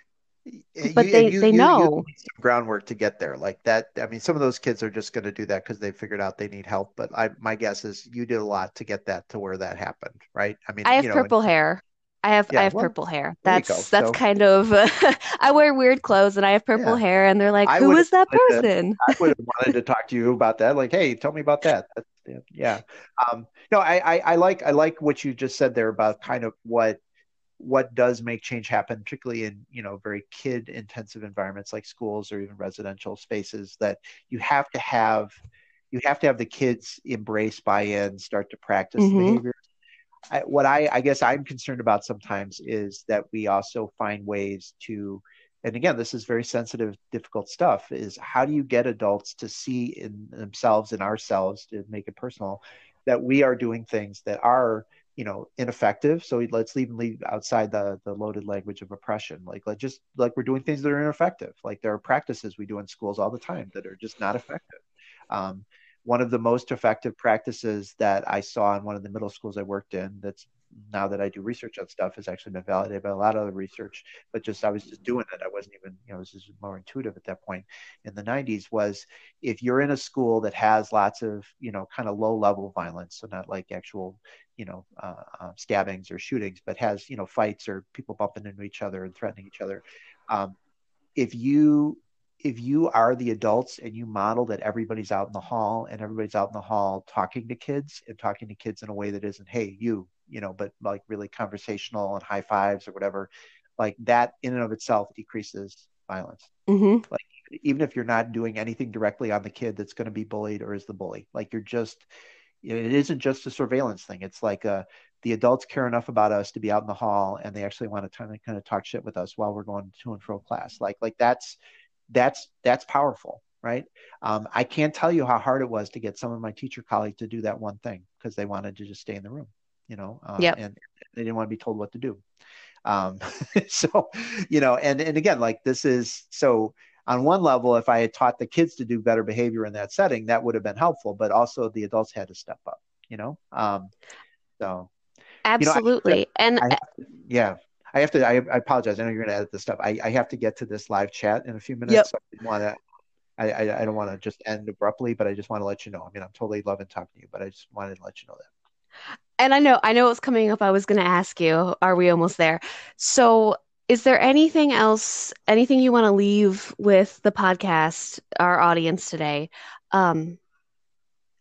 But you, they you, they you, know groundwork to get there like that. I mean, some of those kids are just going to do that because they figured out they need help. But I, my guess is you did a lot to get that to where that happened, right? I mean, I have purple and, hair. I have yeah, I have well, purple hair. That's that's so, kind of uh, I wear weird clothes and I have purple yeah. hair and they're like, who is that person? To, I would have wanted to talk to you about that. Like, hey, tell me about that. That's, yeah. Um, no, I, I I like I like what you just said there about kind of what what does make change happen, particularly in you know very kid intensive environments like schools or even residential spaces. That you have to have you have to have the kids embrace buy-in, start to practice mm-hmm. behavior I, what I, I guess I'm concerned about sometimes is that we also find ways to, and again, this is very sensitive, difficult stuff. Is how do you get adults to see in themselves and ourselves to make it personal that we are doing things that are you know ineffective? So let's even leave outside the the loaded language of oppression. Like let just like we're doing things that are ineffective. Like there are practices we do in schools all the time that are just not effective. Um, one of the most effective practices that I saw in one of the middle schools I worked in that's now that I do research on stuff has actually been validated by a lot of other research. But just I was just doing it. I wasn't even you know it was more intuitive at that point. In the 90s, was if you're in a school that has lots of you know kind of low level violence, so not like actual you know uh, uh, stabbings or shootings, but has you know fights or people bumping into each other and threatening each other. Um, if you if you are the adults and you model that everybody's out in the hall and everybody's out in the hall talking to kids and talking to kids in a way that isn't hey you you know but like really conversational and high fives or whatever like that in and of itself decreases violence. Mm-hmm. like even if you're not doing anything directly on the kid that's going to be bullied or is the bully like you're just it isn't just a surveillance thing. It's like a, uh, the adults care enough about us to be out in the hall and they actually want to kind of kind of talk shit with us while we're going to and fro class. Like like that's that's that's powerful right? Um, i can't tell you how hard it was to get some of my teacher colleagues to do that one thing because they wanted to just stay in the room you know um, yep. and they didn't want to be told what to do. Um, so you know and and again like this is so on one level if i had taught the kids to do better behavior in that setting that would have been helpful but also the adults had to step up you know? Um, so absolutely you know, I, and I, yeah I have to. I, I apologize. I know you're going to edit this stuff. I, I have to get to this live chat in a few minutes. Yep. So I want to. I, I, I don't want to just end abruptly, but I just want to let you know. I mean, I'm totally loving talking to you, but I just wanted to let you know that. And I know, I know what's coming up. I was going to ask you, are we almost there? So, is there anything else, anything you want to leave with the podcast, our audience today? Um,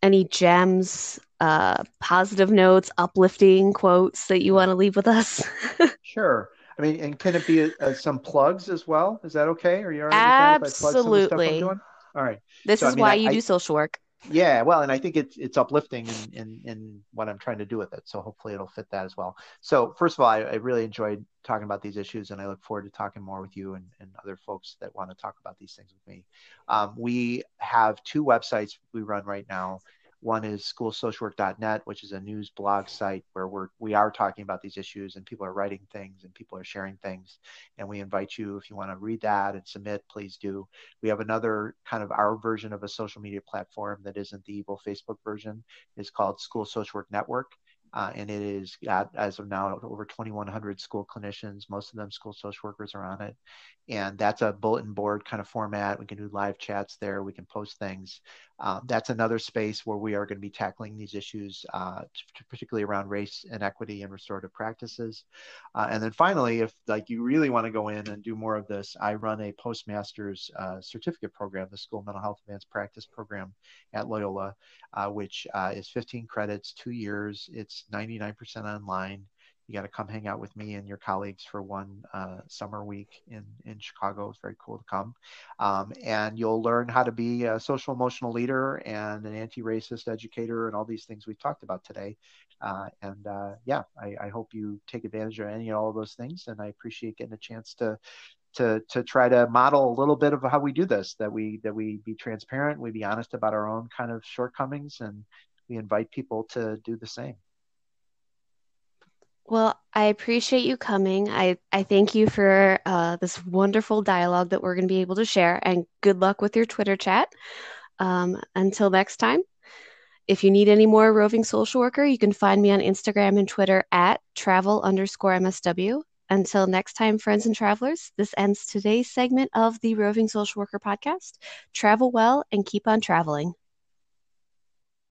any gems, uh, positive notes, uplifting quotes that you want to leave with us? sure. I mean, and can it be uh, some plugs as well? Is that okay? Are you all right Absolutely. All right. This so, is I mean, why I, you do social work. Yeah, well, and I think it's it's uplifting in, in, in what I'm trying to do with it. So hopefully it'll fit that as well. So first of all, I, I really enjoyed talking about these issues, and I look forward to talking more with you and, and other folks that want to talk about these things with me. Um, we have two websites we run right now. One is schoolsocialwork.net, which is a news blog site where we're we are talking about these issues and people are writing things and people are sharing things. And we invite you if you want to read that and submit, please do. We have another kind of our version of a social media platform that isn't the evil Facebook version. is called School Social Work Network. Uh, and it is got as of now over 2,100 school clinicians. Most of them school social workers are on it, and that's a bulletin board kind of format. We can do live chats there. We can post things. Um, that's another space where we are going to be tackling these issues, uh, particularly around race and equity and restorative practices. Uh, and then finally, if like you really want to go in and do more of this, I run a postmaster's uh, certificate program, the School Mental Health Advanced Practice program at Loyola, uh, which uh, is 15 credits, two years. It's 99% online you got to come hang out with me and your colleagues for one uh, summer week in, in Chicago. It's very cool to come. Um, and you'll learn how to be a social emotional leader and an anti racist educator and all these things we've talked about today. Uh, and uh, yeah, I, I, hope you take advantage of any and all of those things. And I appreciate getting a chance to. To, to try to model a little bit of how we do this that we that we be transparent we be honest about our own kind of shortcomings and we invite people to do the same well, I appreciate you coming. I, I thank you for uh, this wonderful dialogue that we're going to be able to share, and good luck with your Twitter chat. Um, until next time, if you need any more roving social worker, you can find me on Instagram and Twitter at travel underscore MSW. Until next time, friends and travelers, this ends today's segment of the Roving Social Worker podcast. Travel well and keep on traveling.